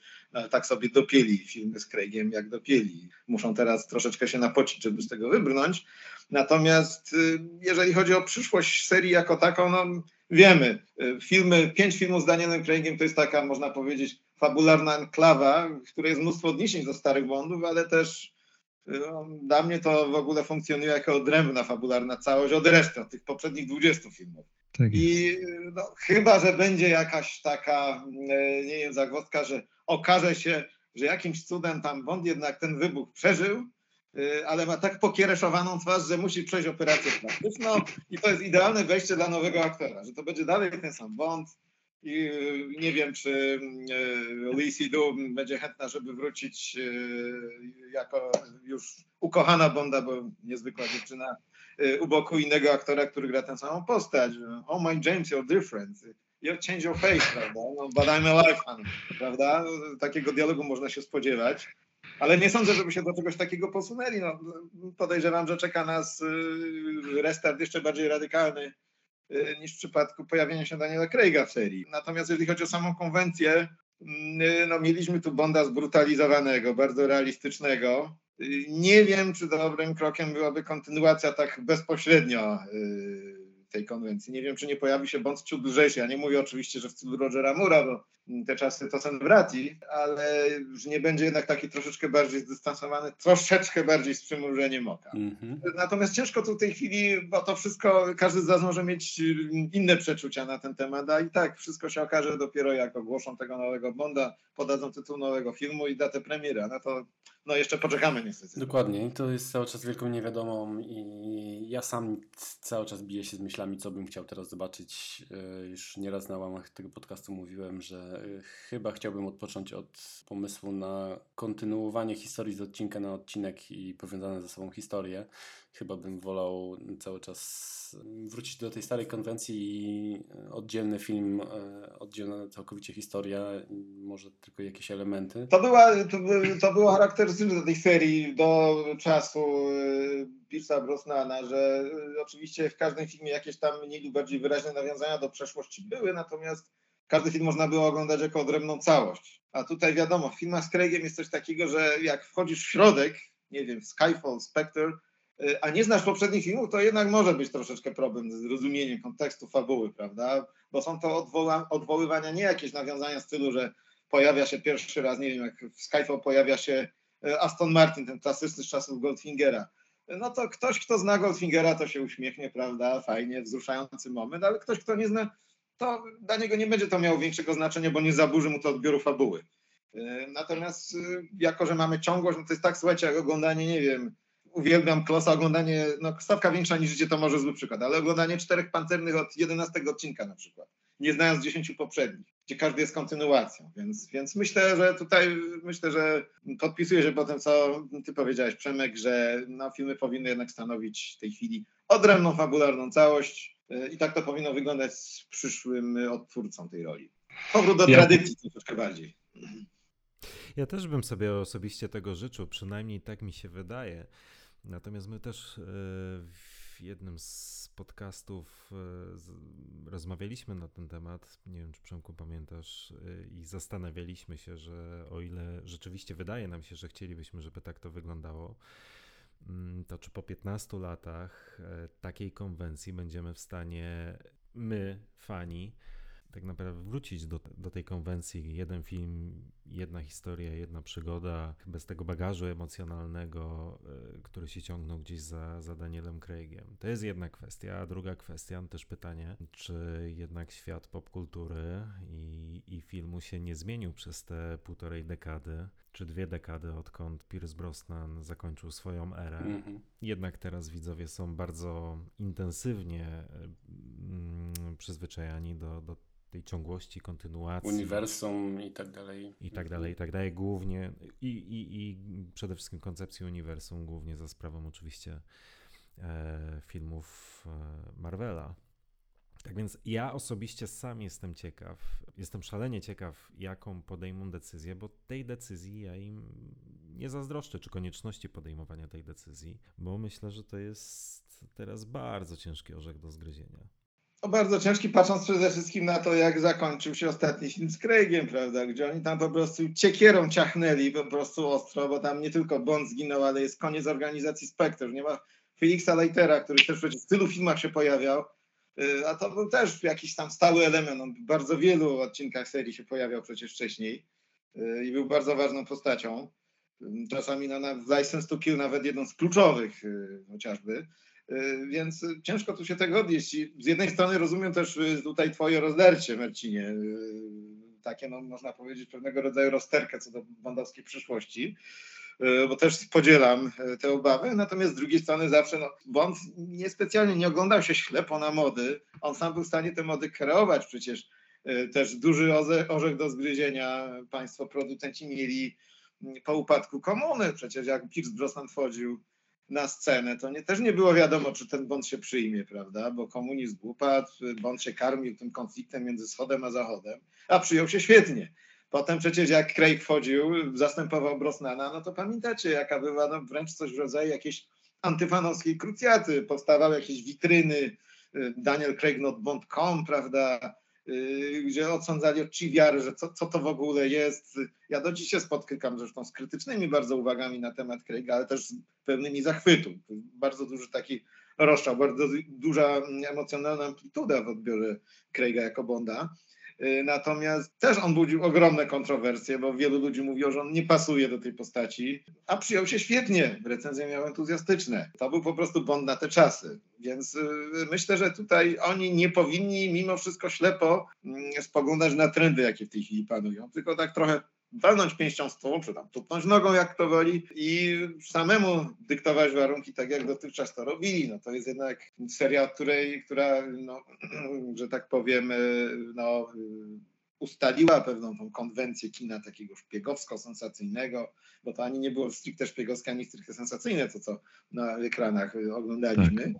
Tak sobie dopieli filmy z Craigiem, jak dopieli. Muszą teraz troszeczkę się napocić, żeby z tego wybrnąć. Natomiast jeżeli chodzi o przyszłość serii jako taką, no wiemy, filmy, pięć filmów z Danielem Craigiem to jest taka, można powiedzieć, fabularna enklawa, w której jest mnóstwo odniesień do starych Bondów, ale też no, dla mnie to w ogóle funkcjonuje jako odrębna fabularna całość od reszty, od tych poprzednich 20 filmów. Tak I no, chyba, że będzie jakaś taka, e, nie wiem, zagwozdka, że okaże się, że jakimś cudem tam Bond jednak ten wybuch przeżył, e, ale ma tak pokiereszowaną twarz, że musi przejść operację plastyczną i to jest idealne wejście dla nowego aktora, że to będzie dalej ten sam Bond, i y, nie wiem, czy y, Lee Sidu będzie chętna, żeby wrócić y, jako już ukochana Bonda, bo niezwykła dziewczyna, u boku innego aktora, który gra tę samą postać. Oh my James, you're different. You change your face, prawda? No, but I'm alive, prawda? Takiego dialogu można się spodziewać. Ale nie sądzę, żeby się do czegoś takiego posunęli. No, podejrzewam, że czeka nas restart jeszcze bardziej radykalny niż w przypadku pojawienia się Daniela Craiga w serii. Natomiast jeżeli chodzi o samą konwencję, mm, y, no mieliśmy tu Bonda zbrutalizowanego, bardzo realistycznego. Y, nie wiem, czy dobrym krokiem byłaby kontynuacja tak bezpośrednio tej konwencji. Nie wiem, czy nie pojawi się Bond ciut lżejszy. Ja nie mówię oczywiście, że w stylu Rogera Mura, bo te czasy to są wrati, ale już nie będzie jednak taki troszeczkę bardziej zdystansowany, troszeczkę bardziej z przymrużeniem oka. Mm-hmm. Natomiast ciężko tu w tej chwili, bo to wszystko, każdy z nas może mieć inne przeczucia na ten temat, a i tak wszystko się okaże dopiero jak ogłoszą tego nowego Bonda, podadzą tytuł nowego filmu i datę premiery, no to no jeszcze poczekamy niestety. Dokładnie, to jest cały czas wielką niewiadomą i ja sam cały czas biję się z myślami, co bym chciał teraz zobaczyć. E, już nieraz na łamach tego podcastu mówiłem, że e, chyba chciałbym odpocząć od pomysłu na kontynuowanie historii z odcinka na odcinek i powiązane ze sobą historie. Chyba bym wolał cały czas wrócić do tej starej konwencji i oddzielny film, e, oddzielna całkowicie historia, może tylko jakieś elementy. To, była, to, to było charakterystyczne tej serii do czasu e, Pierce'a Brosnana, że e, oczywiście w każdym filmie jakieś tam mniej lub bardziej wyraźne nawiązania do przeszłości były, natomiast każdy film można było oglądać jako odrębną całość. A tutaj wiadomo, w filmach z Craigiem jest coś takiego, że jak wchodzisz w środek, nie wiem, Skyfall, Spectre, a nie znasz poprzednich filmów, to jednak może być troszeczkę problem z zrozumieniem kontekstu fabuły, prawda? Bo są to odwoła- odwoływania, nie jakieś nawiązania w stylu, że pojawia się pierwszy raz, nie wiem, jak w Skyfall pojawia się y, Aston Martin, ten klasyczny z czasów Goldfingera. No to ktoś, kto zna Goldfingera, to się uśmiechnie, prawda? Fajnie, wzruszający moment, ale ktoś, kto nie zna to dla niego nie będzie to miało większego znaczenia, bo nie zaburzy mu to odbioru fabuły. E, natomiast jako, że mamy ciągłość, no to jest tak, słuchajcie, jak oglądanie, nie wiem, uwielbiam Klosa, oglądanie, no stawka większa niż życie to może zły przykład, ale oglądanie czterech pancernych od 11 odcinka na przykład, nie znając dziesięciu poprzednich, gdzie każdy jest kontynuacją, więc, więc myślę, że tutaj, myślę, że podpisuję się po tym, co ty powiedziałeś, Przemek, że no, filmy powinny jednak stanowić w tej chwili odrębną fabularną całość, E, I tak to powinno wyglądać z przyszłym odtwórcą tej roli. powrót do Ja- tradycji troszeczkę bardziej. Ja też bym sobie osobiście tego życzył, przynajmniej tak mi się wydaje. Natomiast my też e, w jednym z podcastów e, rozmawialiśmy na ten temat. Nie wiem, czy Przemku pamiętasz, e, i zastanawialiśmy się, że o ile rzeczywiście wydaje nam się, że chcielibyśmy, żeby tak to wyglądało, mm, to czy po 15 latach takiej konwencji będziemy w stanie my, fani, tak naprawdę wrócić do, do tej konwencji. Jeden film, jedna historia, jedna przygoda, bez tego bagażu emocjonalnego, y, który się ciągnął gdzieś za, za Danielem Craigiem. To jest jedna kwestia. A druga kwestia, też pytanie, czy jednak świat popkultury i, i filmu się nie zmienił przez te półtorej dekady, czy dwie dekady, odkąd Pierce Brosnan zakończył swoją erę Mhm. jednak teraz widzowie są bardzo intensywnie mm, przyzwyczajani do, do tej ciągłości, kontynuacji. Uniwersum i tak dalej. I tak dalej, i tak dalej. Głównie i, i, i przede wszystkim koncepcji uniwersum, głównie za sprawą oczywiście e, filmów e, Marvela. Tak więc ja osobiście sam jestem ciekaw, jestem szalenie ciekaw, jaką podejmą decyzję, bo tej decyzji ja im nie zazdroszczę, czy konieczności podejmowania tej decyzji, bo myślę, że to jest teraz bardzo ciężki orzech do zgryzienia. No bardzo ciężki, patrząc przede wszystkim na to, jak zakończył się ostatni film z Craigiem, prawda, gdzie oni tam po prostu ciekierą ciachnęli po prostu ostro, bo tam nie tylko Bond zginął, ale jest koniec organizacji Spectre. Nie ma Felixa Leitera, który też przecież w tylu filmach się pojawiał, a to był też jakiś tam stały element. On w bardzo wielu odcinkach serii się pojawiał przecież wcześniej y, i był bardzo ważną postacią. Y, Czasami na, na License to Kill nawet jedną z kluczowych y, chociażby. Y, Więc y, ciężko tu się tego odnieść. I z jednej strony rozumiem też y, tutaj twoje rozdarcie, Marcinie. y, Takie, no, można powiedzieć, pewnego rodzaju rozterkę co do bondowskiej przyszłości, y, bo też podzielam y, te obawy. Natomiast z drugiej strony zawsze, no, Bond niespecjalnie nie oglądał się ślepo na mody. On sam był w stanie te mody kreować przecież. y, Też duży orzech do zgryzienia państwo producenci mieli po upadku komuny. Przecież jak Pierce Brosnan wchodził na scenę, to nie, też nie było wiadomo, czy ten Bond się przyjmie, prawda? Bo komunizm upadł, Bond się karmił tym konfliktem między wschodem a zachodem, a przyjął się świetnie. Potem przecież jak Craig wchodził, zastępował Brosnana, no to pamiętacie, jaka była no wręcz coś w rodzaju jakiejś antyfanowskiej krucjaty. Powstawały jakieś witryny, y, Daniel Craig not Bond.com, prawda? y, gdzie odsądzali od wiary, że co, co to w ogóle jest. Ja do dziś się spotykam zresztą z krytycznymi bardzo uwagami na temat Craiga, ale też z pewnymi zachwytu. Bardzo duży taki rozstrzał, bardzo duża emocjonalna amplituda w odbiorze Craiga jako Bonda. Y, Natomiast też on budził ogromne kontrowersje, bo wielu ludzi mówiło, że on nie pasuje do tej postaci, a przyjął się świetnie. Recenzje miały entuzjastyczne. To był po prostu Bond na te czasy. Więc y, myślę, że tutaj oni nie powinni mimo wszystko ślepo mm, spoglądać na trendy, jakie w tej chwili panują, tylko tak trochę walnąć pięścią w stół, czy tam tupnąć nogą, jak to woli i samemu dyktować warunki tak, jak dotychczas to robili. No to jest jednak seria, której, która, no, że tak powiem, y, no, y, ustaliła pewną tą konwencję kina takiego szpiegowsko-sensacyjnego, bo to ani nie było stricte szpiegowskie, ani stricte sensacyjne, to co na ekranach oglądaliśmy.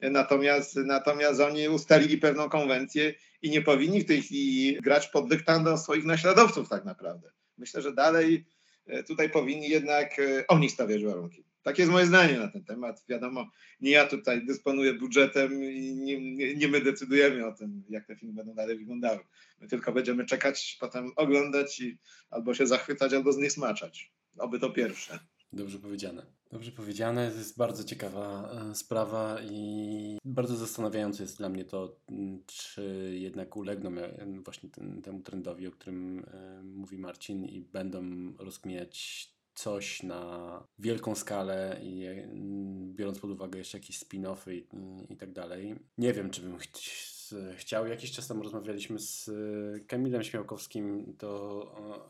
Natomiast, natomiast oni ustalili pewną konwencję i nie powinni w tej chwili grać pod dyktando swoich naśladowców tak naprawdę. Myślę, że dalej e, tutaj powinni jednak e, oni stawiać warunki. Takie jest moje zdanie na ten temat. Wiadomo, nie ja tutaj dysponuję budżetem i nie, nie, my decydujemy o tym, jak te filmy będą dalej wyglądały. My tylko będziemy czekać, potem oglądać i albo się zachwycać, albo zniesmaczać. Oby to pierwsze. Dobrze powiedziane. Dobrze powiedziane. To jest bardzo ciekawa e, sprawa i bardzo zastanawiające jest dla mnie to, m, czy jednak ulegną e, właśnie ten, temu trendowi, o którym e, mówi Marcin i będą rozkminiać coś na wielką skalę i e, m, biorąc pod uwagę jeszcze jakieś spin-offy i, i, tak dalej. Nie wiem, czy bym chci- chciał. Jakiś czas temu rozmawialiśmy z e, Kamilem Śmiałkowskim, to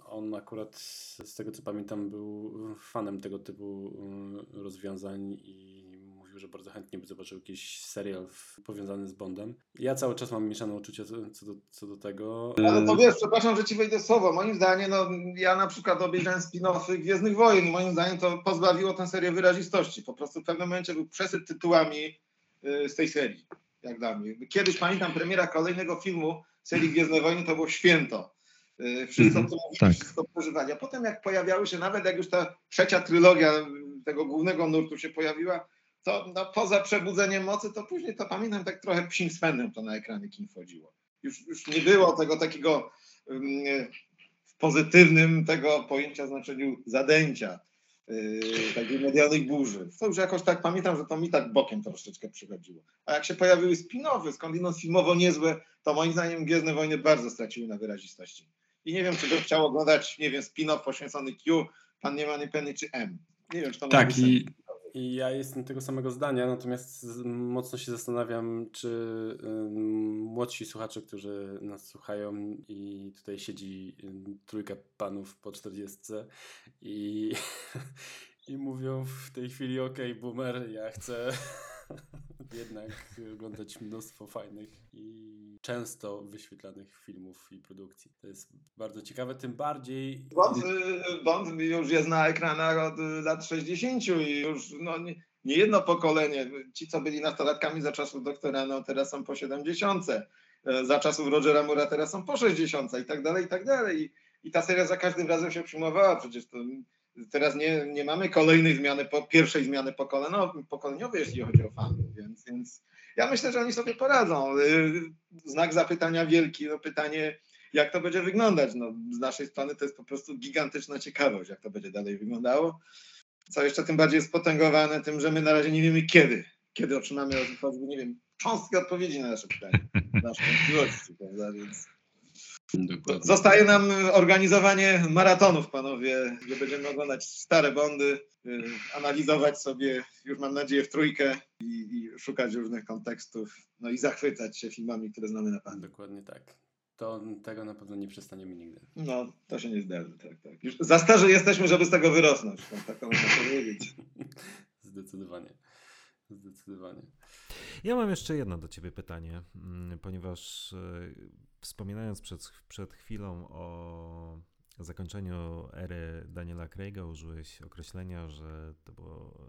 e, on akurat z tego co pamiętam był fanem tego typu e, rozwiązań i mówił, że bardzo chętnie by zobaczył jakiś serial powiązany z Bondem. Ja cały czas mam mieszane uczucia co, do, co do tego. Ale to wiesz, przepraszam, że ci wejdę słowo. Moim zdaniem, no ja na przykład obejrzałem spin-offy Gwiezdnych Wojen i moim zdaniem to pozbawiło tę serię wyrazistości. Po prostu w pewnym momencie był przesyt tytułami y, z tej serii, jak dla mnie. Kiedyś pamiętam premiera kolejnego filmu serii Gwiezdne Wojny, to było święto. Y, Wszyscy Mhm, o tym mówili, tak. wszystko przeżywali. A potem jak pojawiały się, nawet jak już ta trzecia trylogia tego głównego nurtu się pojawiła, to no, poza przebudzeniem mocy, to później to pamiętam tak trochę psim swędem to na ekrany kin wchodziło. Już, już nie było tego takiego w pozytywnym tego pojęcia znaczeniu zadęcia, yy, takiej medialnej burzy. To już jakoś tak pamiętam, że to mi tak bokiem troszeczkę przychodziło. A jak się pojawiły spin-offy, skądinąd filmowo niezłe, to moim zdaniem Gwiezdne Wojny bardzo straciły na wyrazistości. I nie wiem, czy bym chciał oglądać, nie wiem, spin-off poświęcony Q, Pannie Money Penny czy M. Nie wiem, czy to Tak, i, sens. I ja jestem tego samego zdania, natomiast mocno się zastanawiam, czy młodsi słuchacze, którzy nas słuchają i tutaj siedzi trójka panów po 40 i, i mówią w tej chwili ok, boomer, ja chcę jednak oglądać mnóstwo fajnych i często wyświetlanych filmów i produkcji. To jest bardzo ciekawe, tym bardziej... Bond, Bond już jest na ekranach od lat 60 i już no, nie, nie jedno pokolenie. Ci, co byli nastolatkami za czasów doktora, no teraz są po 70. e, Za czasów Rogera Mura teraz są po 60 i tak dalej, i tak dalej. I, i ta seria za każdym razem się przyjmowała. Przecież to teraz nie, nie mamy kolejnej zmiany, po, pierwszej zmiany pokoleniowej, jeśli chodzi o fanów, więc, więc ja myślę, że oni sobie poradzą. Y, Znak zapytania wielki, no pytanie, jak to będzie wyglądać. No, z naszej strony to jest po prostu gigantyczna ciekawość, jak to będzie dalej wyglądało. Co jeszcze tym bardziej jest spotęgowane tym, że my na razie nie wiemy kiedy. Kiedy otrzymamy choćby, nie wiem, cząstkę odpowiedzi na nasze pytanie. Nasze wątpliwości, prawda? Więc Dokładnie. zostaje nam organizowanie maratonów, panowie, gdzie będziemy oglądać stare bondy, y, analizować sobie, już mam nadzieję, w trójkę i, i szukać różnych kontekstów, no i zachwycać się filmami, które znamy na pamięć. Dokładnie tak. To tego na pewno nie przestaniemy nigdy. No, to się nie zdarzy, tak, tak. Już za starzy jesteśmy, żeby z tego wyrosnąć, no, tak to można powiedzieć. Zdecydowanie. Zdecydowanie. Ja mam jeszcze jedno do ciebie pytanie, mm, ponieważ e, wspominając przed, przed chwilą o zakończeniu ery Daniela Craiga, użyłeś określenia, że to było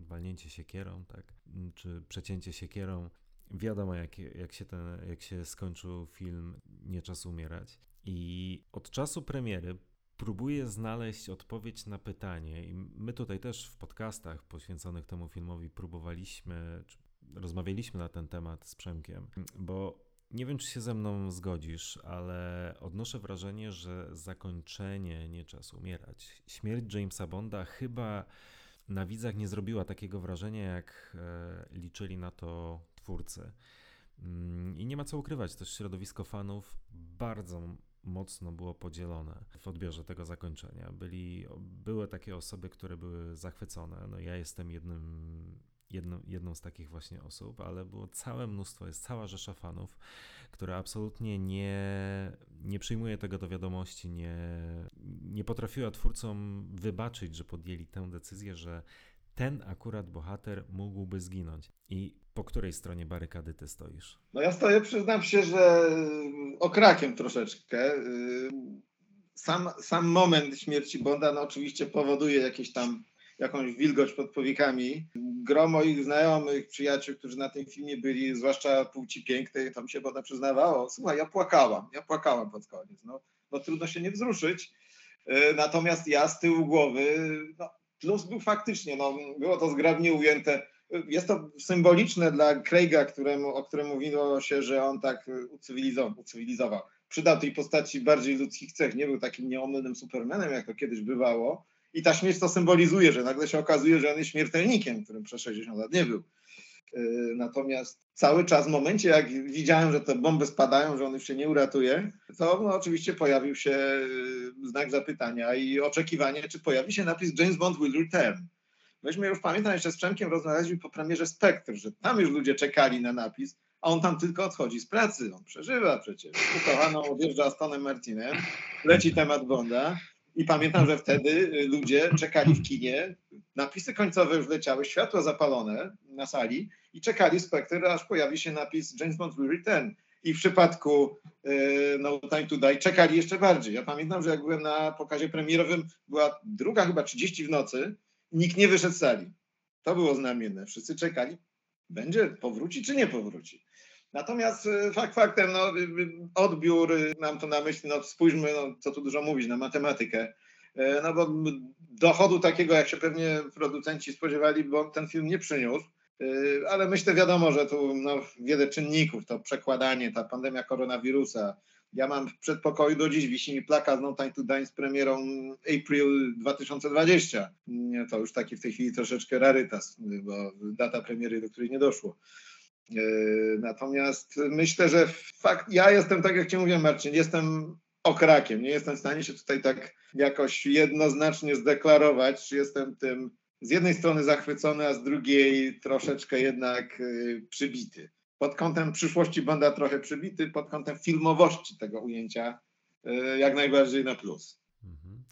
e, walnięcie siekierą, tak? Czy przecięcie siekierą. Wiadomo, jak, jak, się ten, jak się skończył film Nie czas umierać. I od czasu premiery próbuję znaleźć odpowiedź na pytanie, i my tutaj też w podcastach poświęconych temu filmowi próbowaliśmy, rozmawialiśmy na ten temat z Przemkiem, bo nie wiem, czy się ze mną zgodzisz, ale odnoszę wrażenie, że zakończenie Nie czas umierać. Śmierć Jamesa Bonda chyba na widzach nie zrobiła takiego wrażenia, jak e, liczyli na to twórcy. Mm, I nie ma co ukrywać, też środowisko fanów bardzo mocno było podzielone w odbiorze tego zakończenia. Byli, były takie osoby, które były zachwycone. No ja jestem jednym, jedną, jedną z takich właśnie osób, ale było całe mnóstwo, jest cała rzesza fanów, która absolutnie nie, nie przyjmuje tego do wiadomości, nie, nie potrafiła twórcom wybaczyć, że podjęli tę decyzję, że ten akurat bohater mógłby zginąć. I po której stronie barykady ty stoisz? No ja stoję, przyznam się, że okrakiem troszeczkę. Y, Sam, sam moment śmierci Bonda no oczywiście powoduje jakieś tam jakąś wilgoć pod powiekami. Gro moich znajomych, przyjaciół, którzy na tym filmie byli, zwłaszcza płci pięknej, tam się Bonda przyznawało. Słuchaj, ja płakałam, ja płakałam pod koniec. No, no trudno się nie wzruszyć. Y, Natomiast ja z tyłu głowy, no, plus był faktycznie, no, było to zgrabnie ujęte. Jest to symboliczne dla Craiga, któremu, o którym mówiło się, że on tak ucywilizował, ucywilizował. Przydał tej postaci bardziej ludzkich cech. Nie był takim nieomylnym Supermanem, jak to kiedyś bywało. I ta śmierć to symbolizuje, że nagle się okazuje, że on jest śmiertelnikiem, którym przez 60 lat nie był. Yy, Natomiast cały czas w momencie, jak widziałem, że te bomby spadają, że on już się nie uratuje, to no, oczywiście pojawił się yy, znak zapytania i oczekiwanie, czy pojawi się napis James Bond will return. Myśmy już pamiętam jeszcze z Przemkiem rozmawialiśmy po premierze Spectre, że tam już ludzie czekali na napis, a on tam tylko odchodzi z pracy. On przeżywa przecież. Ukochaną odjeżdża Astonem Martinem, leci temat Bonda i pamiętam, że wtedy y, ludzie czekali w kinie, napisy końcowe już leciały, światła zapalone na sali i czekali Spectre, aż pojawi się napis James Bond will return. I w przypadku y, No Time to Die czekali jeszcze bardziej. Ja pamiętam, że jak byłem na pokazie premierowym, była druga chyba 30 w nocy, nikt nie wyszedł z sali. To było znamienne. Wszyscy czekali, będzie, powróci czy nie powróci. Natomiast y, fakt faktem, no, y, y, odbiór, y, mam to na myśli, no spójrzmy, no, co tu dużo mówić, na matematykę. E, No bo dochodu takiego, jak się pewnie producenci spodziewali, bo ten film nie przyniósł. Y, Ale myślę, wiadomo, że tu no, wiele czynników, to przekładanie, ta pandemia koronawirusa. Ja mam w przedpokoju do dziś, wisi mi plakat No Time to Dine z premierą April 2020. Nie, To już taki w tej chwili troszeczkę rarytas, bo data premiery, do której nie doszło. Yy, Natomiast myślę, że fakt, ja jestem, tak jak Ci mówiłem, Marcin, jestem okrakiem. Nie jestem w stanie się tutaj tak jakoś jednoznacznie zdeklarować, czy jestem tym z jednej strony zachwycony, a z drugiej troszeczkę jednak yy, przybity. Pod kątem przyszłości Bonda trochę przybity, pod kątem filmowości tego ujęcia yy, jak najbardziej na plus.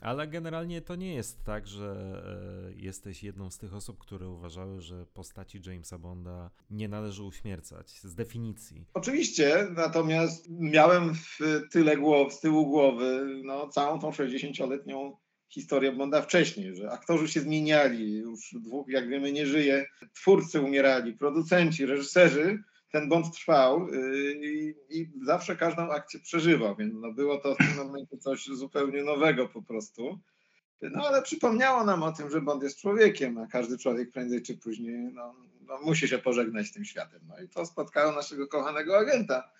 Ale generalnie to nie jest tak, że e, jesteś jedną z tych osób, które uważały, że postaci Jamesa Bonda nie należy uśmiercać z definicji. Oczywiście, natomiast miałem w tyle głow, z tyłu głowy no, całą tą 60-letnią historię Bonda wcześniej, że aktorzy się zmieniali, już dwóch, jak wiemy, nie żyje, twórcy umierali, producenci, reżyserzy, ten Bond trwał yy, i, i zawsze każdą akcję przeżywał, więc no, było to w tym momencie coś zupełnie nowego po prostu. No ale przypomniało nam o tym, że Bond jest człowiekiem, a każdy człowiek prędzej czy później no, no, musi się pożegnać z tym światem. No i to spotkało naszego kochanego agenta.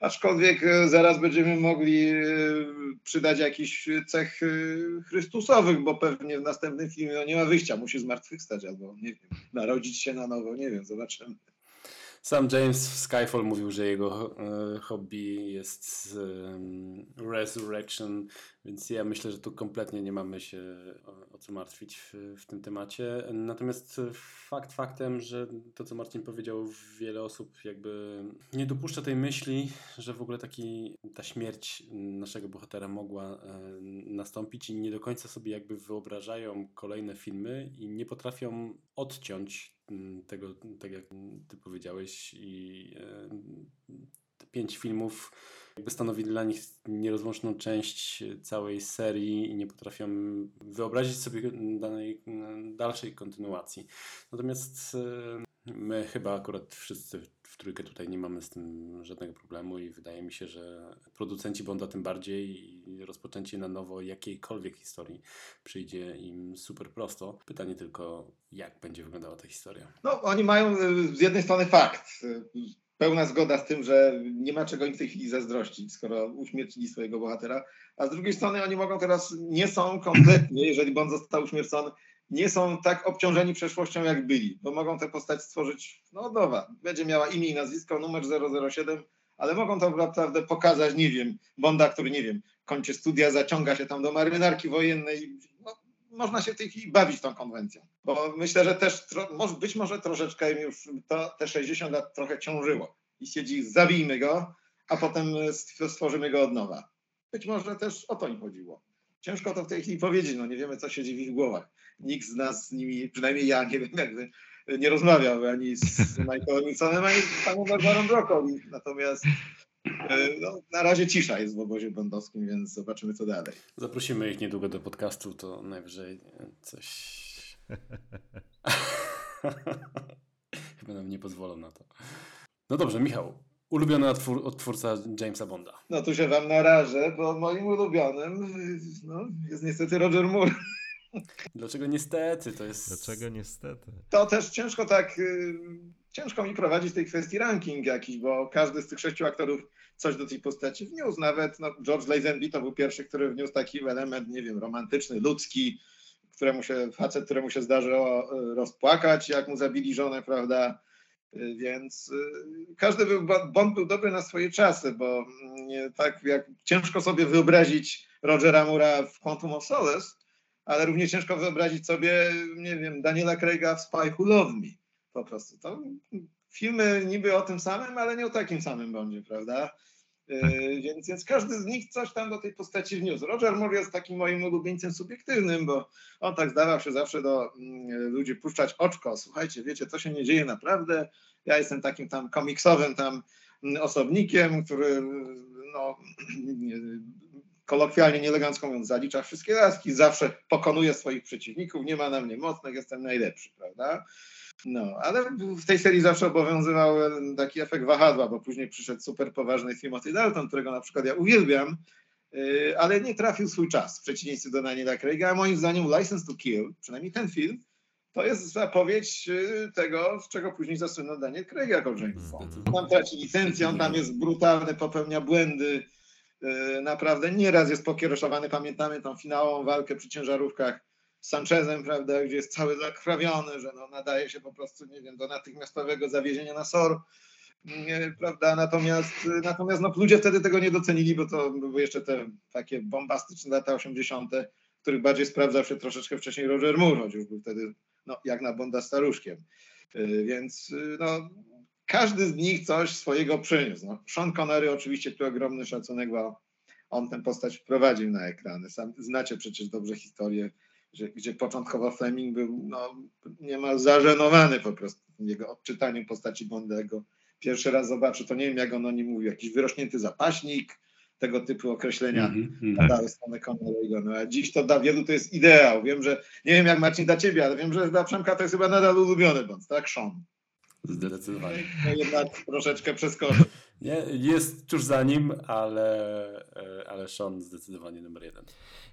Aczkolwiek e, zaraz będziemy mogli e, przydać jakiś cech e, chrystusowych, bo pewnie w następnym filmie no, nie ma wyjścia, musi zmartwychwstać albo nie wiem, narodzić się na nowo, nie wiem, zobaczymy. Sam James w Skyfall mówił, że jego e, hobby jest resurrection, więc ja myślę, że tu kompletnie nie mamy się o, o co martwić w, w tym temacie. Natomiast fakt faktem, że to co Marcin powiedział, wiele osób jakby nie dopuszcza tej myśli, że w ogóle taki, ta śmierć naszego bohatera mogła e, nastąpić i nie do końca sobie jakby wyobrażają kolejne filmy i nie potrafią odciąć tego, tak jak ty powiedziałeś i e, te pięć filmów jakby stanowi dla nich nierozłączną część całej serii i nie potrafią wyobrazić sobie danej, dalszej kontynuacji. Natomiast e, my chyba akurat wszyscy w trójkę tutaj nie mamy z tym żadnego problemu i wydaje mi się, że producenci Bonda tym bardziej i rozpoczęcie na nowo jakiejkolwiek historii przyjdzie im super prosto. Pytanie tylko, jak będzie wyglądała ta historia. No, oni mają y, z jednej strony fakt, y, pełna zgoda z tym, że nie ma czego im w tej chwili zazdrościć, skoro uśmiercili swojego bohatera, a z drugiej strony oni mogą teraz, nie są kompletnie, jeżeli Bond został uśmiercony, nie są tak obciążeni przeszłością, jak byli, bo mogą tę postać stworzyć no, nowa. Będzie miała imię i nazwisko, numer 007, ale mogą to naprawdę pokazać, nie wiem, Bonda, który, nie wiem, kończy studia, zaciąga się tam do marynarki wojennej. No, można się w tej chwili bawić tą konwencją, bo myślę, że też być może troszeczkę im już to, te 60 lat trochę ciążyło i siedzi, zabijmy go, a potem stworzymy go od nowa. Być może też o to im chodziło. Ciężko to w tej chwili powiedzieć, no nie wiemy, co siedzi w ich głowach. Nikt z nas z nimi, przynajmniej ja, nie wiem, jakby nie rozmawiał ani z Michaelem Wilsonem, ani z panem Barbarą Broccoli. Natomiast no, na razie cisza jest w obozie bondowskim, więc zobaczymy, co dalej. Zaprosimy ich niedługo do podcastu, to najwyżej coś... Chyba nam nie pozwolą na to. No dobrze, Michał. Ulubiony odtwór, odtwórca Jamesa Bonda. No tu się wam narażę, bo moim ulubionym no, jest niestety Roger Moore. Dlaczego niestety? To jest... Dlaczego niestety? To też ciężko tak, y, ciężko mi prowadzić tej kwestii ranking jakiś, bo każdy z tych sześciu aktorów coś do tej postaci wniósł. Nawet no, George Lazenby to był pierwszy, który wniósł taki element, nie wiem, romantyczny, ludzki, któremu się, facet, któremu się zdarzyło rozpłakać, jak mu zabili żonę, prawda? Więc każdy był, Bond był dobry na swoje czasy, bo tak jak ciężko sobie wyobrazić Rogera Mura w Quantum of Solace, ale równie ciężko wyobrazić sobie, nie wiem, Daniela Craiga w Spy Who Loved Me. Po prostu. To filmy niby o tym samym, ale nie o takim samym Bondzie, prawda? Yy, więc, więc każdy z nich coś tam do tej postaci wniósł. Roger Moore jest takim moim ulubieńcem subiektywnym, bo on tak zdawał się zawsze do mm, ludzi puszczać oczko. Słuchajcie, wiecie, co się nie dzieje naprawdę. Ja jestem takim tam komiksowym tam osobnikiem, który no, kolokwialnie, nieelegancko mówiąc, zalicza wszystkie laski, zawsze pokonuje swoich przeciwników, nie ma na mnie mocnych, jestem najlepszy, prawda? No, ale w tej serii zawsze obowiązywał taki efekt wahadła, bo później przyszedł super poważny Timothy Dalton, którego na przykład ja uwielbiam, yy, ale nie trafił swój czas w przeciwieństwie do Daniela Craiga, a moim zdaniem License to Kill, przynajmniej ten film, to jest zapowiedź yy, tego, z czego później zasłynął Daniel Craig jako James Bond. Tam traci licencję, on tam jest brutalny, popełnia błędy, naprawdę nieraz jest pokieroszowany, pamiętamy tą finałową walkę przy ciężarówkach z Sanchezem, prawda, gdzie jest cały zakrwawiony, że no, nadaje się po prostu, nie wiem, do natychmiastowego zawiezienia na SOR, prawda, natomiast, natomiast no, ludzie wtedy tego nie docenili, bo to były jeszcze te takie bombastyczne lata 80., w których bardziej sprawdzał się troszeczkę wcześniej Roger Moore, choć już był wtedy, no, jak na Bonda staruszkiem, yy, więc yy, no, każdy z nich coś swojego przyniósł. No, Sean Connery oczywiście tu ogromny szacunek, bo on tę postać wprowadził na ekrany. Sam znacie przecież dobrze historię gdzie, gdzie początkowo Fleming był no, niemal zażenowany po prostu jego odczytaniem postaci Bondego. Pierwszy raz zobaczy, to nie wiem jak on o nim mówił, jakiś wyrośnięty zapaśnik, tego typu określenia Mhm, mhm. stronę Connery'ego. No, a dziś to dla wielu to jest ideał. Wiem, że, nie wiem jak Marcin dla ciebie, ale wiem, że dla Przemka to jest chyba nadal ulubiony Bond, tak? Sean. Zdecydowanie. No jednak troszeczkę przeskoczył. Nie, jest tuż za nim, ale, e, ale Sean zdecydowanie numer jeden.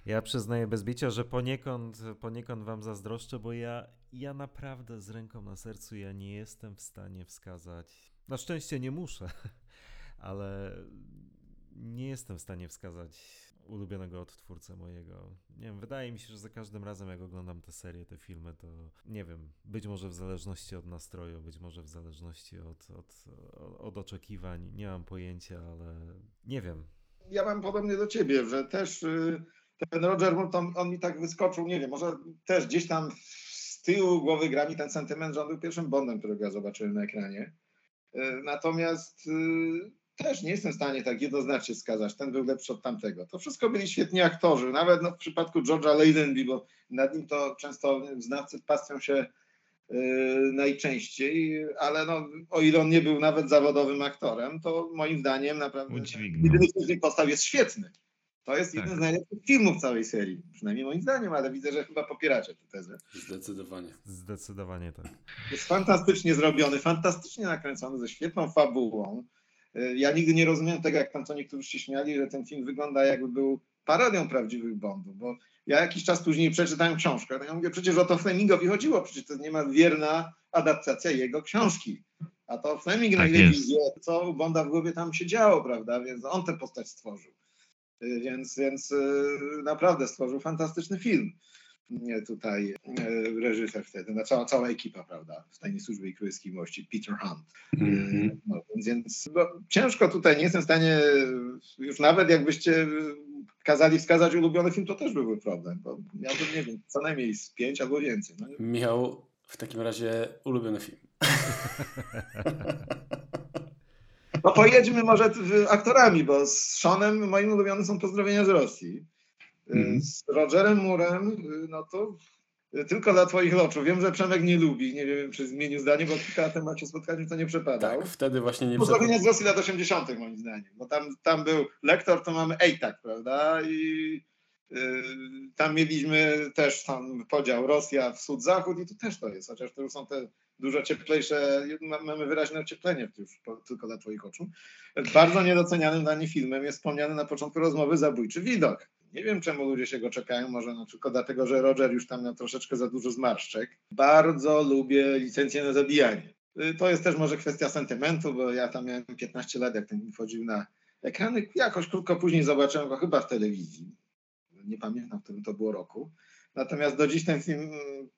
Ja przyznaję bez bicia, że poniekąd, poniekąd wam zazdroszczę, bo ja, ja naprawdę z ręką na sercu ja nie jestem w stanie wskazać. Na szczęście nie muszę, ale nie jestem w stanie wskazać ulubionego odtwórcę mojego. Nie wiem, wydaje mi się, że za każdym razem jak oglądam te serie, te filmy, to nie wiem, być może w zależności od nastroju, być może w zależności od, od, od oczekiwań, nie mam pojęcia, ale nie wiem. Ja mam podobnie do ciebie, że też y, ten Roger Moore, to on mi tak wyskoczył, nie wiem, może też gdzieś tam z tyłu głowy gra mi ten sentyment, że on był pierwszym Bondem, którego ja zobaczyłem na ekranie. Y, Natomiast y, też nie jestem w stanie tak jednoznacznie wskazać, ten był lepszy od tamtego. To wszystko byli świetni aktorzy, nawet no, w przypadku George'a Lazenby, bo nad nim to często znawcy pastwią się y, najczęściej, ale no, o ile on nie był nawet zawodowym aktorem, to moim zdaniem naprawdę jedyny człowiek postaw jest świetny. To jest jeden Tak. z najlepszych filmów całej serii, przynajmniej moim zdaniem, ale widzę, że chyba popieracie tę tezę. Zdecydowanie. Zdecydowanie tak. Jest fantastycznie zrobiony, fantastycznie nakręcony, ze świetną fabułą. Y, Ja nigdy nie rozumiem tego, jak tam co niektórzy się śmiali, że ten film wygląda jakby był parodią prawdziwych Bondów, bo ja jakiś czas później przeczytałem książkę, no ja mówię, przecież o to Flemingowi chodziło, przecież to niemal wierna adaptacja jego książki. A to Fleming Tak najlepiej jest. wie, co u Bonda w głowie tam się działo, prawda, więc on tę postać stworzył. Y, Więc, więc y, naprawdę stworzył fantastyczny film tutaj y, reżyser wtedy, no, cała, cała ekipa, prawda, w tajnej służbie i królewskiej mości, Peter Hunt. Mhm. No, więc no, ciężko tutaj, nie jestem w stanie, już nawet jakbyście kazali wskazać ulubiony film, to też byłby problem, bo miałbym, nie wiem, co najmniej z pięć albo więcej. No, Michał, w takim razie ulubiony film. no pojedźmy może aktorami, bo z Seanem moim ulubionym są pozdrowienia z Rosji. Y, Mhm. Z Rogerem Murem, y, no to y, tylko dla twoich oczu. Wiem, że Przemek nie lubi, nie wiem, czy zmienił zdanie, bo kilka lat temu jak się spotkaliśmy, to nie przepadał. Tak, wtedy właśnie nie Pozdrowienia z Rosji lat 80. moim zdaniem, bo tam, tam był lektor, to mamy EITAK, prawda? I y, tam mieliśmy też tam podział Rosja, wschód-zachód i tu też to jest, chociaż to już są te dużo cieplejsze, ma- mamy wyraźne ocieplenie już po, tylko dla twoich oczu. Bardzo niedocenianym dla mnie filmem jest wspomniany na początku rozmowy Zabójczy Widok. Nie wiem, czemu ludzie się go czepiają, może no tylko dlatego, że Roger już tam miał troszeczkę za dużo zmarszczek. Bardzo lubię licencję na zabijanie. Y, To jest też może kwestia sentymentu, bo ja tam miałem 15 lat, jak ten wchodził na ekrany. Jakoś krótko później zobaczyłem go chyba w telewizji. Nie pamiętam, w którym to było roku. Natomiast do dziś ten film mm,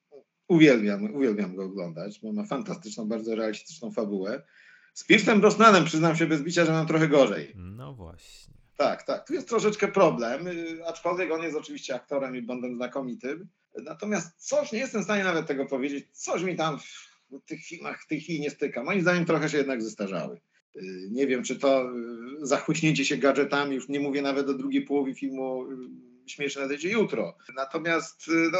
uwielbiam, uwielbiam go oglądać, bo ma fantastyczną, bardzo realistyczną fabułę. Z Piersem Brosnanem przyznam się bez bicia, że mam trochę gorzej. No właśnie. Tak, tak. Tu jest troszeczkę problem, y, aczkolwiek on jest oczywiście aktorem i Bondem znakomitym. Natomiast coś, nie jestem w stanie nawet tego powiedzieć, coś mi tam w tych filmach w tej chwili nie styka. Moim zdaniem trochę się jednak zestarzały. Y, Nie wiem, czy to y, zachłyśnięcie się gadżetami, już nie mówię nawet o drugiej połowie filmu Śmieszne nadejdzie jutro. Natomiast no,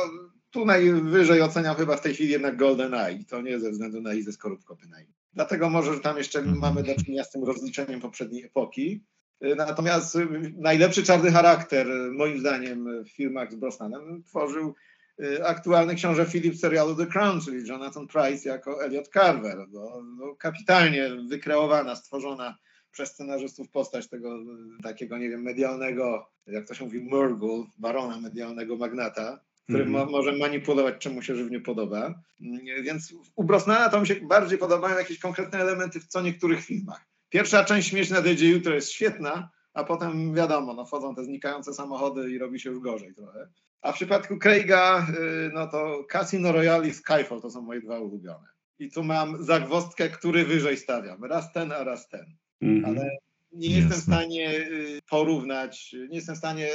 tu najwyżej oceniam chyba w tej chwili jednak Golden Eye. I to nie ze względu na Izę Skorupko bynajmniej. Dlatego może, że tam jeszcze Mhm. mamy do czynienia z tym rozliczeniem poprzedniej epoki. Y, Natomiast y, najlepszy czarny charakter, y, moim zdaniem, w filmach z Brosnanem tworzył y, aktualny książę Philip serialu The Crown, czyli Jonathan Price jako Elliot Carver. No, no, kapitalnie wykreowana, stworzona przez scenarzystów postać tego takiego, nie wiem, medialnego, jak to się mówi, Murgul, barona medialnego magnata, który Mhm. mo- może manipulować, czemu się żywnie podoba. Mm, Więc u Brosnana to mi się bardziej podobają jakieś konkretne elementy w co niektórych filmach. Pierwsza część Śmierć nadejdzie jutro jest świetna, a potem wiadomo, no, wchodzą te znikające samochody i robi się już gorzej trochę. A w przypadku Craiga, y, no to Casino Royale i Skyfall to są moje dwa ulubione. I tu mam zagwozdkę, który wyżej stawiam. Raz ten, a raz ten. Mhm. Ale nie jestem w Jasne. stanie y, porównać, nie jestem w stanie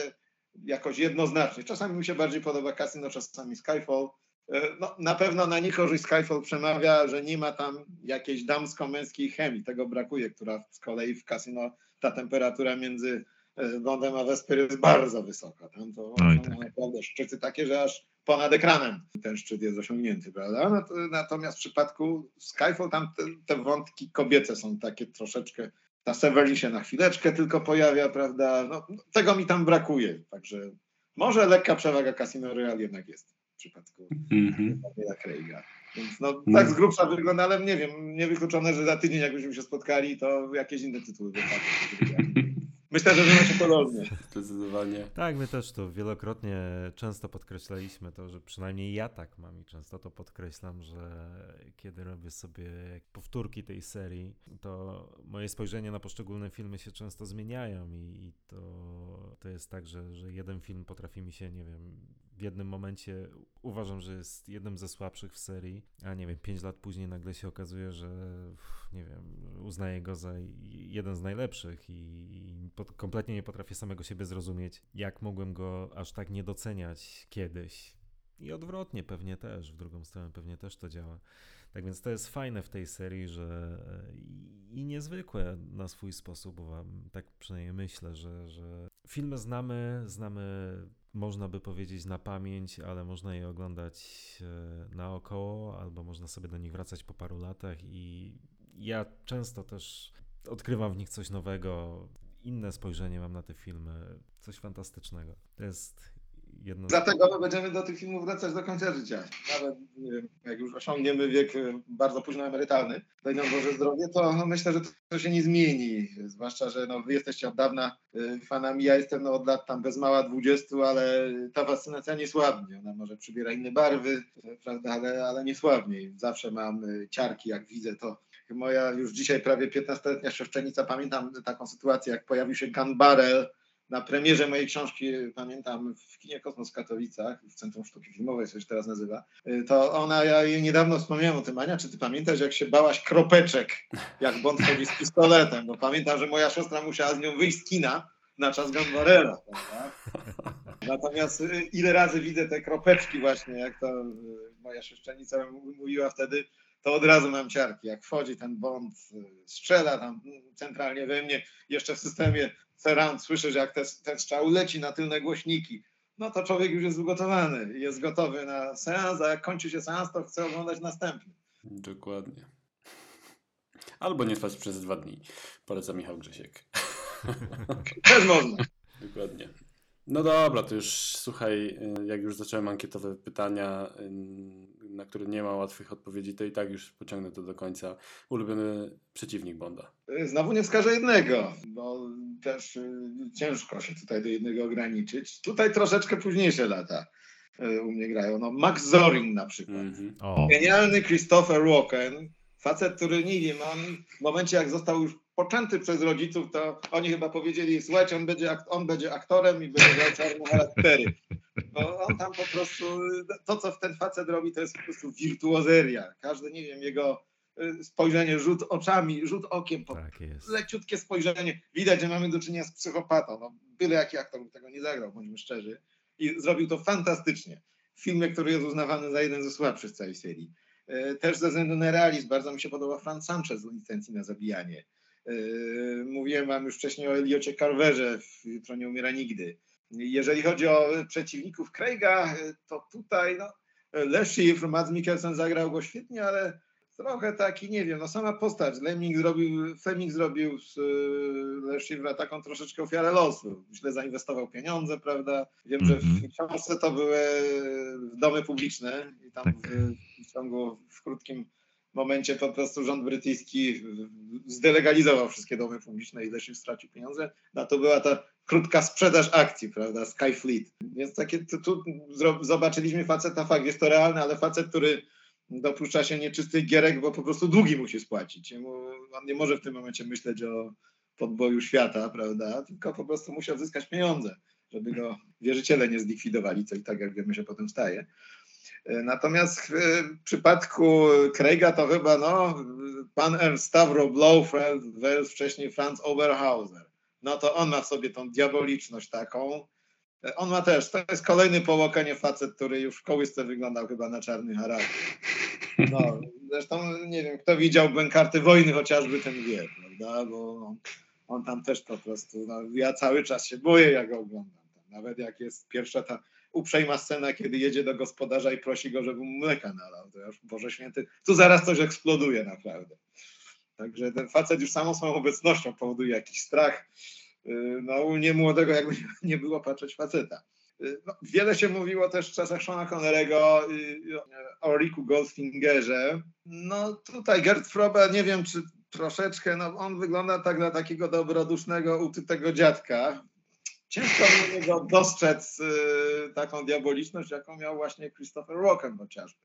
jakoś jednoznacznie. Czasami mi się bardziej podoba Casino, czasami Skyfall. Y, No, na pewno na niekorzyść Skyfall przemawia, że nie ma tam jakiejś damsko-męskiej chemii. Tego brakuje, która z kolei w Casino ta temperatura między Bondem a Vesper jest bardzo wysoka. Tam to Oj, są tak. naprawdę szczyty takie, że aż ponad ekranem ten szczyt jest osiągnięty, prawda? Nat- Natomiast w przypadku Skyfall tam te, te wątki kobiece są takie troszeczkę ta Severly się na chwileczkę tylko pojawia, prawda? No, tego mi tam brakuje, także może lekka przewaga Casino Royale jednak jest przypadku Mhm. Daniela Craiga. Więc no, No. tak z grubsza wygląda, ale nie wiem, niewykluczone, że za tydzień jakbyśmy się spotkali, to jakieś inne tytuły wypadły. Myślę, że będzie podobnie. Zdecydowanie. Tak, my też to wielokrotnie często podkreślaliśmy to, że przynajmniej ja tak mam i często to podkreślam, że kiedy robię sobie powtórki tej serii, to moje spojrzenia na poszczególne filmy się często zmieniają i, i to, to jest tak, że, że jeden film potrafi mi się, nie wiem, w jednym momencie uważam, że jest jednym ze słabszych w serii, a nie wiem, pięć lat później nagle się okazuje, że nie wiem, uznaję go za jeden z najlepszych i, kompletnie nie potrafię samego siebie zrozumieć, jak mogłem go aż tak nie doceniać kiedyś. I odwrotnie pewnie też, w drugą stronę pewnie też to działa. Tak więc to jest fajne w tej serii, że i niezwykłe na swój sposób, bo tak przynajmniej myślę, że, że filmy znamy, znamy można by powiedzieć na pamięć, ale można je oglądać e, naokoło, albo można sobie do nich wracać po paru latach i ja często też odkrywam w nich coś nowego, inne spojrzenie mam na te filmy, coś fantastycznego. To jest jedno. Dlatego my będziemy do tych filmów wracać do końca życia. Nawet jak już osiągniemy wiek e, bardzo późno emerytalny, daj nam Boże zdrowie, to myślę, że to, się nie zmieni. Zwłaszcza, że no, wy jesteście od dawna e, fanami, ja jestem no, od lat tam bez mała 20, ale ta fascynacja nie słabnie. Ona może przybiera inne barwy, prawda, ale, ale nie słabnie. Zawsze mam e, ciarki, jak widzę to. Moja już dzisiaj prawie 15-letnia siostrzenica, pamiętam taką sytuację, jak pojawił się Gun Barrel, na premierze mojej książki, pamiętam, w kinie Kosmos w Katowicach, w Centrum Sztuki Filmowej, co się teraz nazywa, y, to ona, ja jej niedawno wspomniałem o tym, Ania, czy ty pamiętasz, jak się bałaś kropeczek, jak Bond chodzi z pistoletem, bo pamiętam, że moja siostra musiała z nią wyjść z kina na czas Gunbarela, prawda? Natomiast y, ile razy widzę te kropeczki właśnie, jak to moja siostrzenica mówiła wtedy, to od razu mam ciarki. Jak wchodzi ten Bond, strzela tam centralnie we mnie, jeszcze w systemie surround słyszę, że jak ten, ten strzał leci na tylne głośniki, no to człowiek już jest ugotowany jest gotowy na seans, a jak kończy się seans, to chce oglądać następny. Dokładnie. Albo nie spać przez dwa dni. Poleca Michał Grzesiek. Też można. Dokładnie. No dobra, to już słuchaj, jak już zacząłem ankietowe pytania, na które nie ma łatwych odpowiedzi, to i tak już pociągnę to do końca. Ulubiony przeciwnik Bonda. Znowu nie wskażę jednego, bo też y, ciężko się tutaj do jednego ograniczyć. Tutaj troszeczkę późniejsze lata y, u mnie grają. No, Max Zorin na przykład. Mhm. O, Genialny Christopher Walken, facet, który nie wiem, on w momencie jak został już poczęty przez rodziców, to oni chyba powiedzieli, słuchajcie, on będzie, on będzie aktorem i będzie grał czarne charaktery. Bo on tam po prostu, to co ten facet robi, to jest po prostu wirtuozeria. Każde, nie wiem, jego y, spojrzenie, rzut oczami, rzut okiem, po tak jest. leciutkie spojrzenie. Widać, że mamy do czynienia z psychopatą. No, byle jaki aktor by tego nie zagrał, bądźmy szczerzy. I zrobił to fantastycznie. W filmie, który jest uznawany za jeden ze słabszych z całej serii. E, Też ze względu na realizm bardzo mi się podoba Franz Sanchez z licencji na zabijanie. E, Mówiłem wam już wcześniej o Eliocie Carverze w Jutro nie umiera nigdy. Jeżeli chodzi o przeciwników Craiga, to tutaj no, Le Chiffre, Mads Mikkelsen zagrał go świetnie, ale trochę taki, nie wiem, no sama postać. Lemming zrobił, Fleming zrobił z y, Leszywra taką troszeczkę ofiarę losu. Źle zainwestował pieniądze, prawda? Wiem, że w Mhm. książce to były domy publiczne i tam Tak. w, w ciągu, w krótkim momencie po prostu rząd brytyjski zdelegalizował wszystkie domy publiczne i Leszyw stracił pieniądze. No to była ta krótka sprzedaż akcji, prawda, Skyfleet. Więc takie, tu, tu zobaczyliśmy faceta, fakt, jest to realny, ale facet, który dopuszcza się nieczystych gierek, bo po prostu długi musi spłacić. On nie może w tym momencie myśleć o podboju świata, prawda, tylko po prostu musi odzyskać pieniądze, żeby go wierzyciele nie zlikwidowali, co i tak, jak wiemy, się potem staje. E, Natomiast w e, przypadku Craiga to chyba no, pan Ernst Stavro Blofeld versus wcześniej Franz Oberhauser. No to on ma w sobie tą diaboliczność taką. E, On ma też, to jest kolejny po Łokanie facet, który już w kołysce wyglądał chyba na czarny charakter. No, zresztą nie wiem, kto widział Bękarty Wojny chociażby, ten wie, prawda, bo on, on tam też po prostu, no, ja cały czas się boję, jak go oglądam. Nawet jak jest pierwsza ta uprzejma scena, kiedy jedzie do gospodarza i prosi go, żeby mu mleka nalał. To już, Boże Święty, tu zaraz coś eksploduje naprawdę. Także ten facet już samą swoją obecnością powoduje jakiś strach. Yy, No u niemłodego jakby nie było patrzeć faceta. Yy, No, wiele się mówiło też w czasach Seana Connerego yy, o Riku Goldfingerze. No tutaj Gerd Frobe, nie wiem czy troszeczkę, no on wygląda tak na takiego dobrodusznego, utytego dziadka. Ciężko u niego dostrzec y, taką diaboliczność, jaką miał właśnie Christopher Walken chociażby.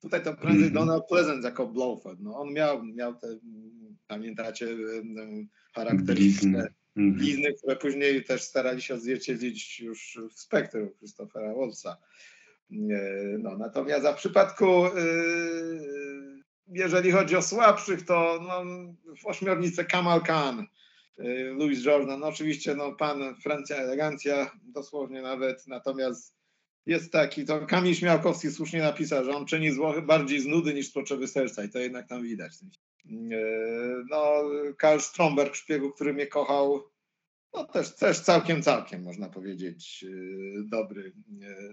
Tutaj to prędzej Mhm. Donald Pleasant jako Blofeld. No, on miał, miał te, pamiętacie, y, y, charakterystyczne Blizny. Mhm. blizny, które później też starali się odzwierciedlić już w spektrum Christophera Wolfsa. E, No, natomiast a w przypadku, y, jeżeli chodzi o słabszych, to no, w ośmiornicę Kamal Khan, y, Louis Jordan, no oczywiście no, pan Francja elegancja, dosłownie nawet, natomiast jest taki, to Kamil Śmiałkowski słusznie napisał, że on czyni zło bardziej z nudy niż z potrzeby serca i to jednak tam widać. E, No, Karl Stromberg, szpiegu, który mnie kochał, no też, też całkiem, całkiem można powiedzieć yy, dobry,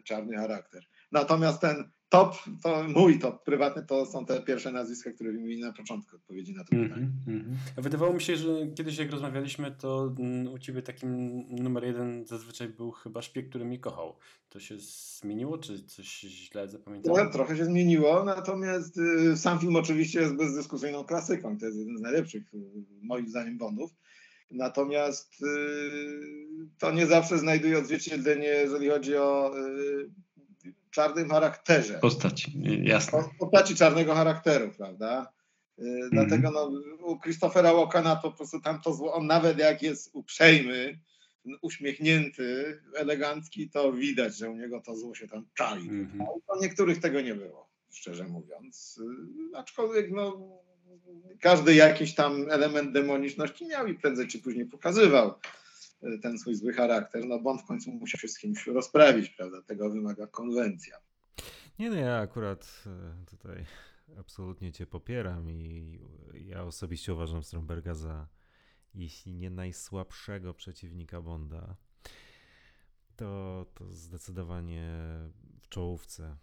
czarny charakter. Natomiast ten top, to mój top prywatny, to są te pierwsze nazwiska, które wymieniłem na początku odpowiedzi na to pytanie. Mhm, mhm. A Wydawało mi się, że kiedyś jak rozmawialiśmy, to mm, u ciebie takim numer jeden zazwyczaj był chyba szpieg, który mnie kochał. To się zmieniło, czy coś źle zapamiętałem? trochę się zmieniło, natomiast y, sam film oczywiście jest bezdyskusyjną klasyką. To jest jeden z najlepszych, y, moim zdaniem, Bondów. Natomiast y, to nie zawsze znajduje odzwierciedlenie, jeżeli chodzi o y, czarnym charakterze. Postać, y, jasne. postaci czarnego charakteru, prawda? Y, Dlatego no, u Christophera Walkena to po prostu tam to zło, on nawet jak jest uprzejmy, uśmiechnięty, elegancki, to widać, że u niego to zło się tam czai. Mhm. A u niektórych tego nie było, szczerze mówiąc. Y, Aczkolwiek no, każdy jakiś tam element demoniczności miał i prędzej czy później pokazywał ten swój zły charakter. No Bond w końcu musiał się z kimś rozprawić, prawda? Tego wymaga konwencja. Nie, no ja akurat e, tutaj absolutnie cię popieram i ja osobiście uważam Stromberga za jeśli nie najsłabszego przeciwnika Bonda, to, to zdecydowanie w czołówce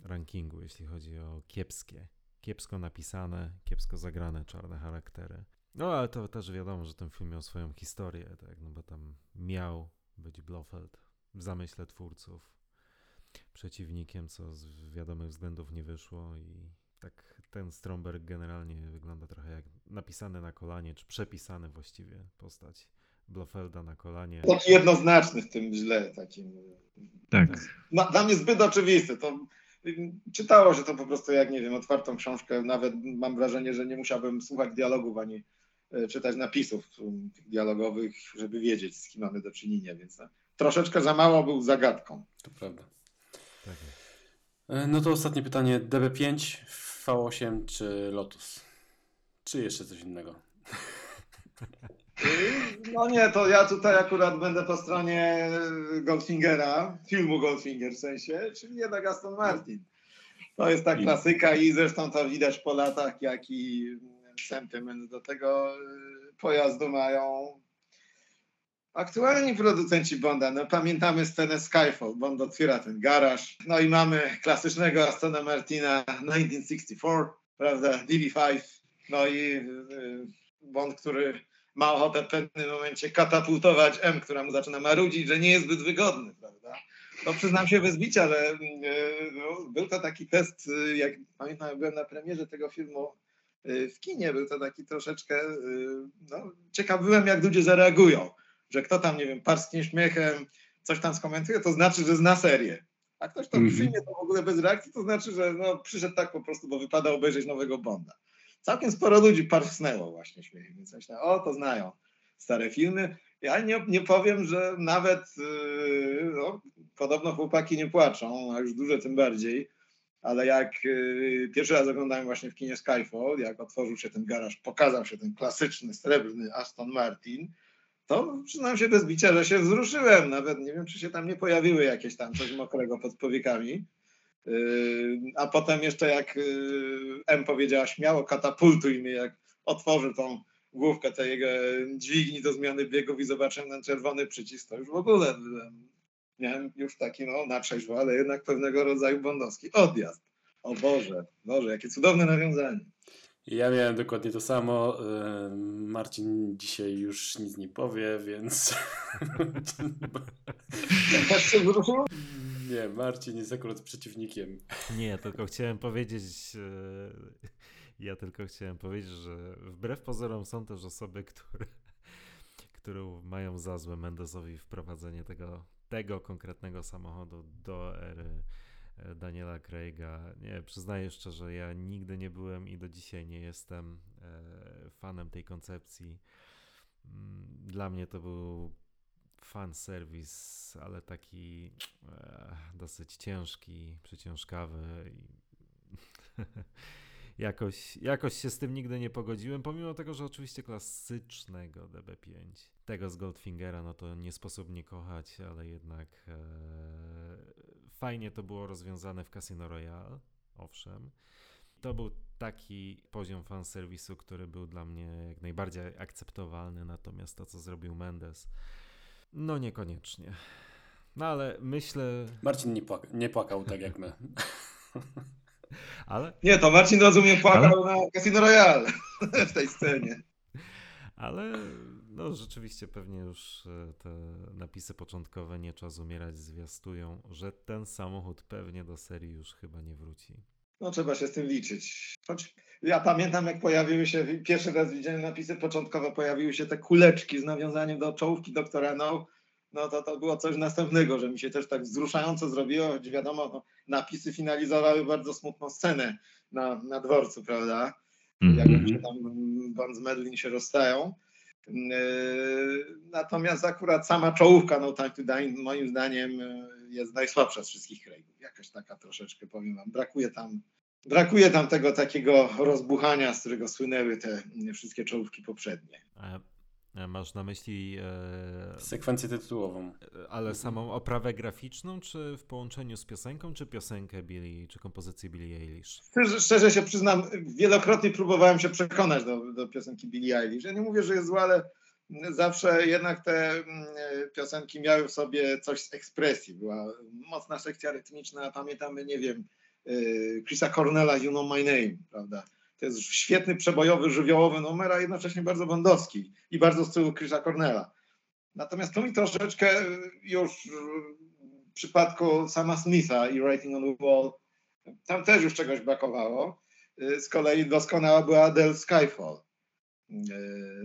rankingu, jeśli chodzi o kiepskie, kiepsko napisane, kiepsko zagrane czarne charaktery. No ale to też wiadomo, że ten film miał swoją historię, tak, no bo tam miał być Blofeld w zamyśle twórców przeciwnikiem, co z wiadomych względów nie wyszło i tak ten Stromberg generalnie wygląda trochę jak napisany na kolanie, czy przepisany właściwie postać Blofelda na kolanie. Taki jednoznaczny w tym źle takim. Tak. Na, dla mnie zbyt oczywiste. To czytało się to po prostu jak, nie wiem, otwartą książkę. Nawet mam wrażenie, że nie musiałbym słuchać dialogów ani czytać napisów dialogowych, żeby wiedzieć, z kim mamy do czynienia, więc no, troszeczkę za mało był zagadką. To prawda. Tak. E, No to ostatnie pytanie. DB5, V8 czy Lotus? Czy jeszcze coś innego? No nie, to ja tutaj akurat będę po stronie Goldfingera, filmu Goldfinger w sensie, czyli jednak Aston Martin. To jest ta klasyka i zresztą to widać po latach, jaki sentyment do tego y, pojazdu mają aktualni producenci Bonda. No, pamiętamy scenę Skyfall, Bond otwiera ten garaż, no i mamy klasycznego Astona Martina 1964, prawda, DB5, no i y, Bond, który ma ochotę w pewnym momencie katapultować M, która mu zaczyna marudzić, że nie jest zbyt wygodny, prawda. No przyznam się bez bicia, y, no, był to taki test, y, jak pamiętam, byłem na premierze tego filmu y, w kinie, był to taki troszeczkę, y, no ciekaw byłem, jak ludzie zareagują, że kto tam, nie wiem, parsknie śmiechem, coś tam skomentuje, to znaczy, że zna serię. A ktoś to Mhm. przyjmie to w ogóle bez reakcji, to znaczy, że no, przyszedł tak po prostu, bo wypada obejrzeć nowego Bonda. Całkiem sporo ludzi parsknęło właśnie śmiechem, więc myślę, o, to znają stare filmy. Ja nie, nie powiem, że nawet yy, no, podobno chłopaki nie płaczą, a już duże tym bardziej, ale jak yy, pierwszy raz oglądałem właśnie w kinie Skyfall, jak otworzył się ten garaż, pokazał się ten klasyczny, srebrny Aston Martin, to przyznam się bez bicia, że się wzruszyłem. Nawet nie wiem, czy się tam nie pojawiły jakieś tam coś mokrego pod powiekami. Yy, A potem jeszcze jak yy, M powiedziała śmiało katapultuj mnie, jak otworzy tą główkę tej jego dźwigni do zmiany biegów i zobaczyłem ten czerwony przycisk, to już w ogóle byłem, miałem już taki no na trzeźwo, ale jednak pewnego rodzaju bondowski odjazd. O Boże, Boże, jakie cudowne nawiązanie. Ja miałem dokładnie to samo. y, Marcin dzisiaj już nic nie powie, więc. Tak się wzruszyło? nie, Marcin jest akurat przeciwnikiem. Nie, tylko chciałem powiedzieć. e, Ja tylko chciałem powiedzieć, że wbrew pozorom są też osoby, które, które mają za złe Mendesowi wprowadzenie tego, tego konkretnego samochodu do ery e, Daniela Craiga. Nie, przyznaję szczerze, ja nigdy nie byłem i do dzisiaj nie jestem e, fanem tej koncepcji. Mm, Dla mnie to był fan serwis, ale taki e, dosyć ciężki, przyciążkawy jakoś, jakoś się z tym nigdy nie pogodziłem, pomimo tego, że oczywiście klasycznego DB5, tego z Goldfingera, no to nie sposób nie kochać, ale jednak e, fajnie to było rozwiązane w Casino Royale, owszem. To był taki poziom fanserwisu, który był dla mnie jak najbardziej akceptowalny, natomiast to, co zrobił Mendes, no niekoniecznie. No ale myślę, Marcin nie, płaka- nie płakał tak jak my. ale, Nie, to Marcin rozumiem płakał na Casino Royale w tej scenie. ale no rzeczywiście pewnie już e, te napisy początkowe Nie czas umierać zwiastują, że ten samochód pewnie do serii już chyba nie wróci. No trzeba się z tym liczyć. Choć ja pamiętam, jak pojawiły się, pierwszy raz widziałem napisy początkowe, pojawiły się te kuleczki z nawiązaniem do czołówki doktora No. No to to było coś następnego, że mi się też tak wzruszająco zrobiło, choć wiadomo, no, napisy finalizowały bardzo smutną scenę na, na dworcu, prawda? Jak Mhm. się tam Bond z Medlin się rozstają. Yy, Natomiast akurat sama czołówka No Time to Die moim zdaniem yy, jest najsłabsza z wszystkich Craigów. Jakaś taka troszeczkę, powiem wam, brakuje tam, brakuje tam tego takiego rozbuchania, z którego słynęły te wszystkie czołówki poprzednie. A masz na myśli e, Sekwencję tytułową. ale samą oprawę graficzną, czy w połączeniu z piosenką, czy piosenkę Billy, czy kompozycję Billie Eilish? Szczerze, szczerze się przyznam, wielokrotnie próbowałem się przekonać do, do piosenki Billie Eilish. Ja nie mówię, że jest zła, ale zawsze jednak te mm, piosenki miały w sobie coś z ekspresji. Była mocna sekcja rytmiczna, pamiętamy, nie wiem, Chrisa Cornella, You Know My Name, prawda? To jest świetny, przebojowy, żywiołowy numer, a jednocześnie bardzo bondowski i bardzo w stylu Chrisa Cornella. Natomiast tu mi troszeczkę już w przypadku sama Smitha i Writing on the Wall tam też już czegoś brakowało. Z kolei doskonała była Adele Skyfall.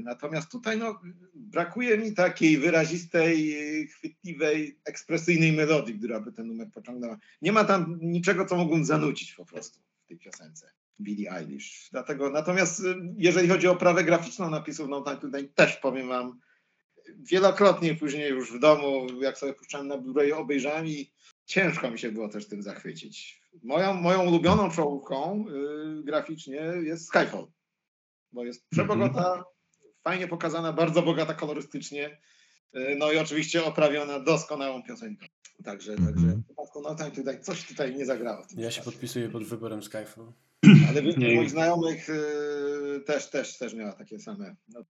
Natomiast tutaj no, brakuje mi takiej wyrazistej, chwytliwej, ekspresyjnej melodii, która by ten numer pociągnęła. Nie ma tam niczego, co mógłbym zanucić po prostu w tej piosence Billie Eilish. Dlatego, natomiast y, jeżeli chodzi o prawę graficzną napisów No Time to Die, też powiem wam, wielokrotnie później już w domu, jak sobie puszczałem na Blu-ray, obejrzałem i ciężko mi się było też tym zachwycić. Moją, moją ulubioną czołówką y, graficznie jest Skyfall, bo jest przebogata, fajnie pokazana, bardzo bogata kolorystycznie, y, no i oczywiście oprawiona doskonałą piosenką. Także, Mhm. także przypadku No to Die coś tutaj nie zagrało. Ja się podpisuję pod wyborem Skyfall. Ale moich znajomych y, też, też, też miała takie same. No,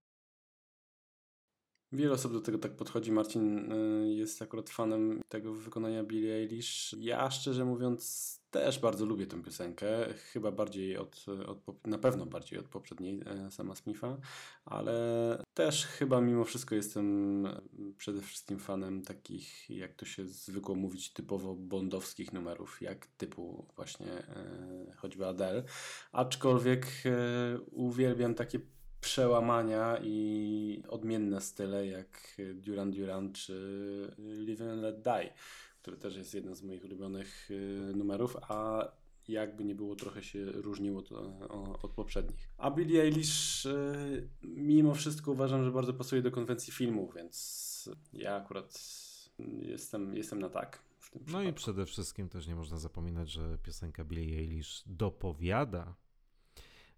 Wiele osób do tego tak podchodzi. Marcin y, jest akurat fanem tego wykonania Billie Eilish. Ja szczerze mówiąc też bardzo lubię tę piosenkę. Chyba bardziej od, od na pewno bardziej od poprzedniej e, sama Smitha, ale też chyba mimo wszystko jestem e, przede wszystkim fanem takich, jak to się zwykło mówić, typowo bondowskich numerów, jak typu właśnie choćby Adele. Aczkolwiek uwielbiam takie przełamania i odmienne style jak Duran Duran czy Live and Let Die, który też jest jednym z moich ulubionych y, numerów, a jakby nie było, trochę się różniło to, o, od poprzednich. A Billie Eilish y, mimo wszystko uważam, że bardzo pasuje do konwencji filmu, więc ja akurat jestem, jestem na tak. No i przede wszystkim też nie można zapominać, że piosenka Billie Eilish dopowiada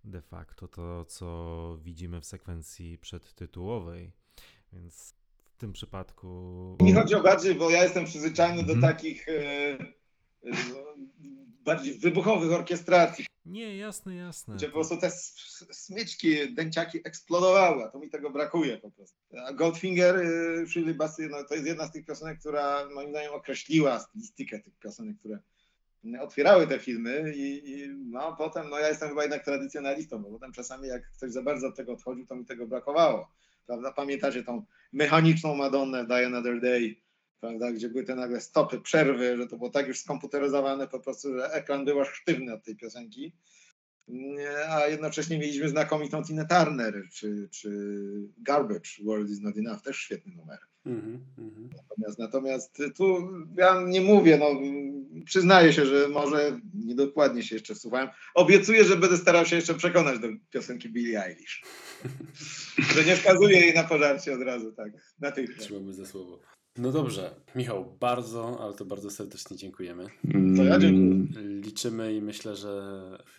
de facto to, co widzimy w sekwencji przedtytułowej. Więc w tym przypadku. Mi chodzi o bardziej, bo ja jestem przyzwyczajony do Mhm. takich e, e, bardziej wybuchowych orkiestracji, Nie, jasne, jasne. gdzie po prostu te smyczki, dęciaki eksplodowały, a to mi tego brakuje po prostu. A Goldfinger, e, Shirley Bassey, no, to jest jedna z tych piosenek, która moim zdaniem określiła stylistykę tych piosenek, które otwierały te filmy i, i no potem, no ja jestem chyba jednak tradycjonalistą, bo potem czasami jak ktoś za bardzo od tego odchodził, to mi tego brakowało. Prawda? Pamiętacie tą mechaniczną Madonnę Die Another Day, prawda? gdzie były te nagle stopy, przerwy, że to było tak już skomputeryzowane po prostu, że ekran był aż sztywny od tej piosenki. A jednocześnie mieliśmy znakomitą Tina Turner, czy, czy Garbage, World is not enough, też świetny numer. Mhm, mhm. Natomiast, natomiast tu ja nie mówię, no, przyznaję się, że może niedokładnie się jeszcze słuchałem. Obiecuję, że będę starał się jeszcze przekonać do piosenki Billie Eilish. że nie wskazuję jej na pożarcie od razu, tak, natychmiast. Trzymamy za słowo. No dobrze, Michał, bardzo, ale to bardzo serdecznie dziękujemy. To ja dziękuję. Liczymy i myślę, że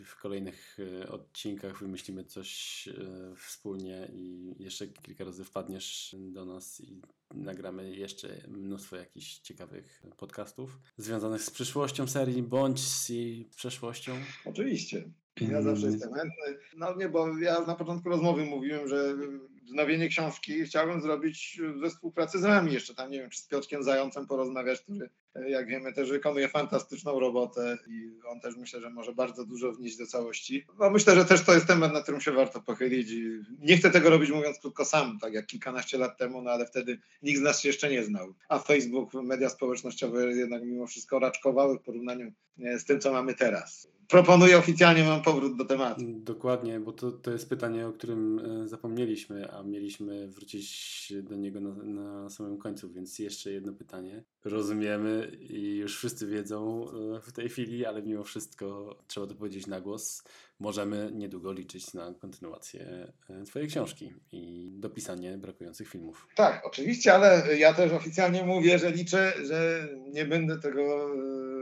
w- kolejnych e, odcinkach wymyślimy coś e, wspólnie i jeszcze kilka razy wpadniesz do nas i nagramy jeszcze mnóstwo jakichś ciekawych podcastów związanych z przyszłością serii bądź z jej przeszłością. Oczywiście. Ja zawsze jestem chętny. No nie, bo ja na początku rozmowy mówiłem, że wznowienie książki chciałbym zrobić we współpracy z wami jeszcze tam, nie wiem, czy z Piotrkiem Zającem porozmawiać, który e, jak wiemy też wykonuje fantastyczną robotę i on też myślę, że może bardzo dużo wnieść do całości. No myślę, że też to jest temat, na którym się warto pochylić i nie chcę tego robić mówiąc krótko sam, tak jak kilkanaście lat temu, no ale wtedy nikt z nas się jeszcze nie znał. A Facebook, media społecznościowe jednak mimo wszystko raczkowały w porównaniu e, z tym, co mamy teraz. Proponuję oficjalnie mam powrót do tematu. Dokładnie, bo to, to jest pytanie, o którym e, zapomnieliśmy, a mieliśmy wrócić do niego na, na samym końcu, więc jeszcze jedno pytanie. Rozumiemy i już wszyscy wiedzą e, w tej chwili, ale mimo wszystko trzeba to powiedzieć na głos. Możemy niedługo liczyć na kontynuację e, Twojej książki i dopisanie brakujących filmów. Tak, oczywiście, ale ja też oficjalnie mówię, że liczę, że nie będę tego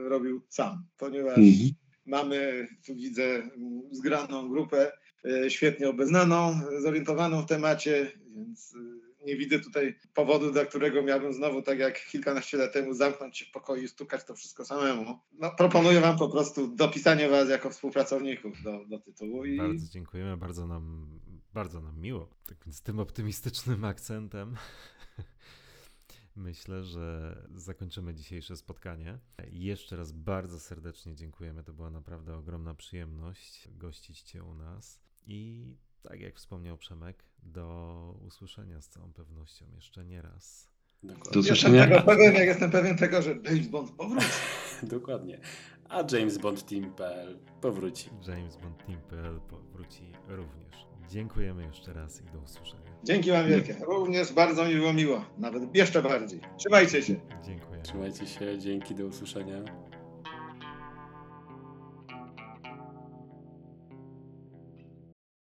robił sam, ponieważ Mhm. Mamy, tu widzę, zgraną grupę, e, świetnie obeznaną, zorientowaną w temacie, więc e, nie widzę tutaj powodu, dla którego miałbym znowu, tak jak kilkanaście lat temu, zamknąć się w pokoju i stukać to wszystko samemu. No, proponuję wam po prostu dopisanie was jako współpracowników do, do tytułu i Bardzo dziękujemy, bardzo nam, bardzo nam miło. Tak więc tym optymistycznym akcentem myślę, że zakończymy dzisiejsze spotkanie. Jeszcze raz bardzo serdecznie dziękujemy. To była naprawdę ogromna przyjemność gościć Cię u nas. I tak jak wspomniał Przemek, do usłyszenia z całą pewnością jeszcze nie raz. Dokładnie. Do jestem usłyszenia. tego pewien, jak jestem pewien tego, że James Bond powróci. Dokładnie. A James Bond Team.pl powróci. James Bond Team.pl powróci również. Dziękujemy jeszcze raz i do usłyszenia. Dzięki wam wielkie. Również bardzo mi było miło. Nawet jeszcze bardziej. Trzymajcie się. Dziękuję. Trzymajcie się, dzięki, do usłyszenia.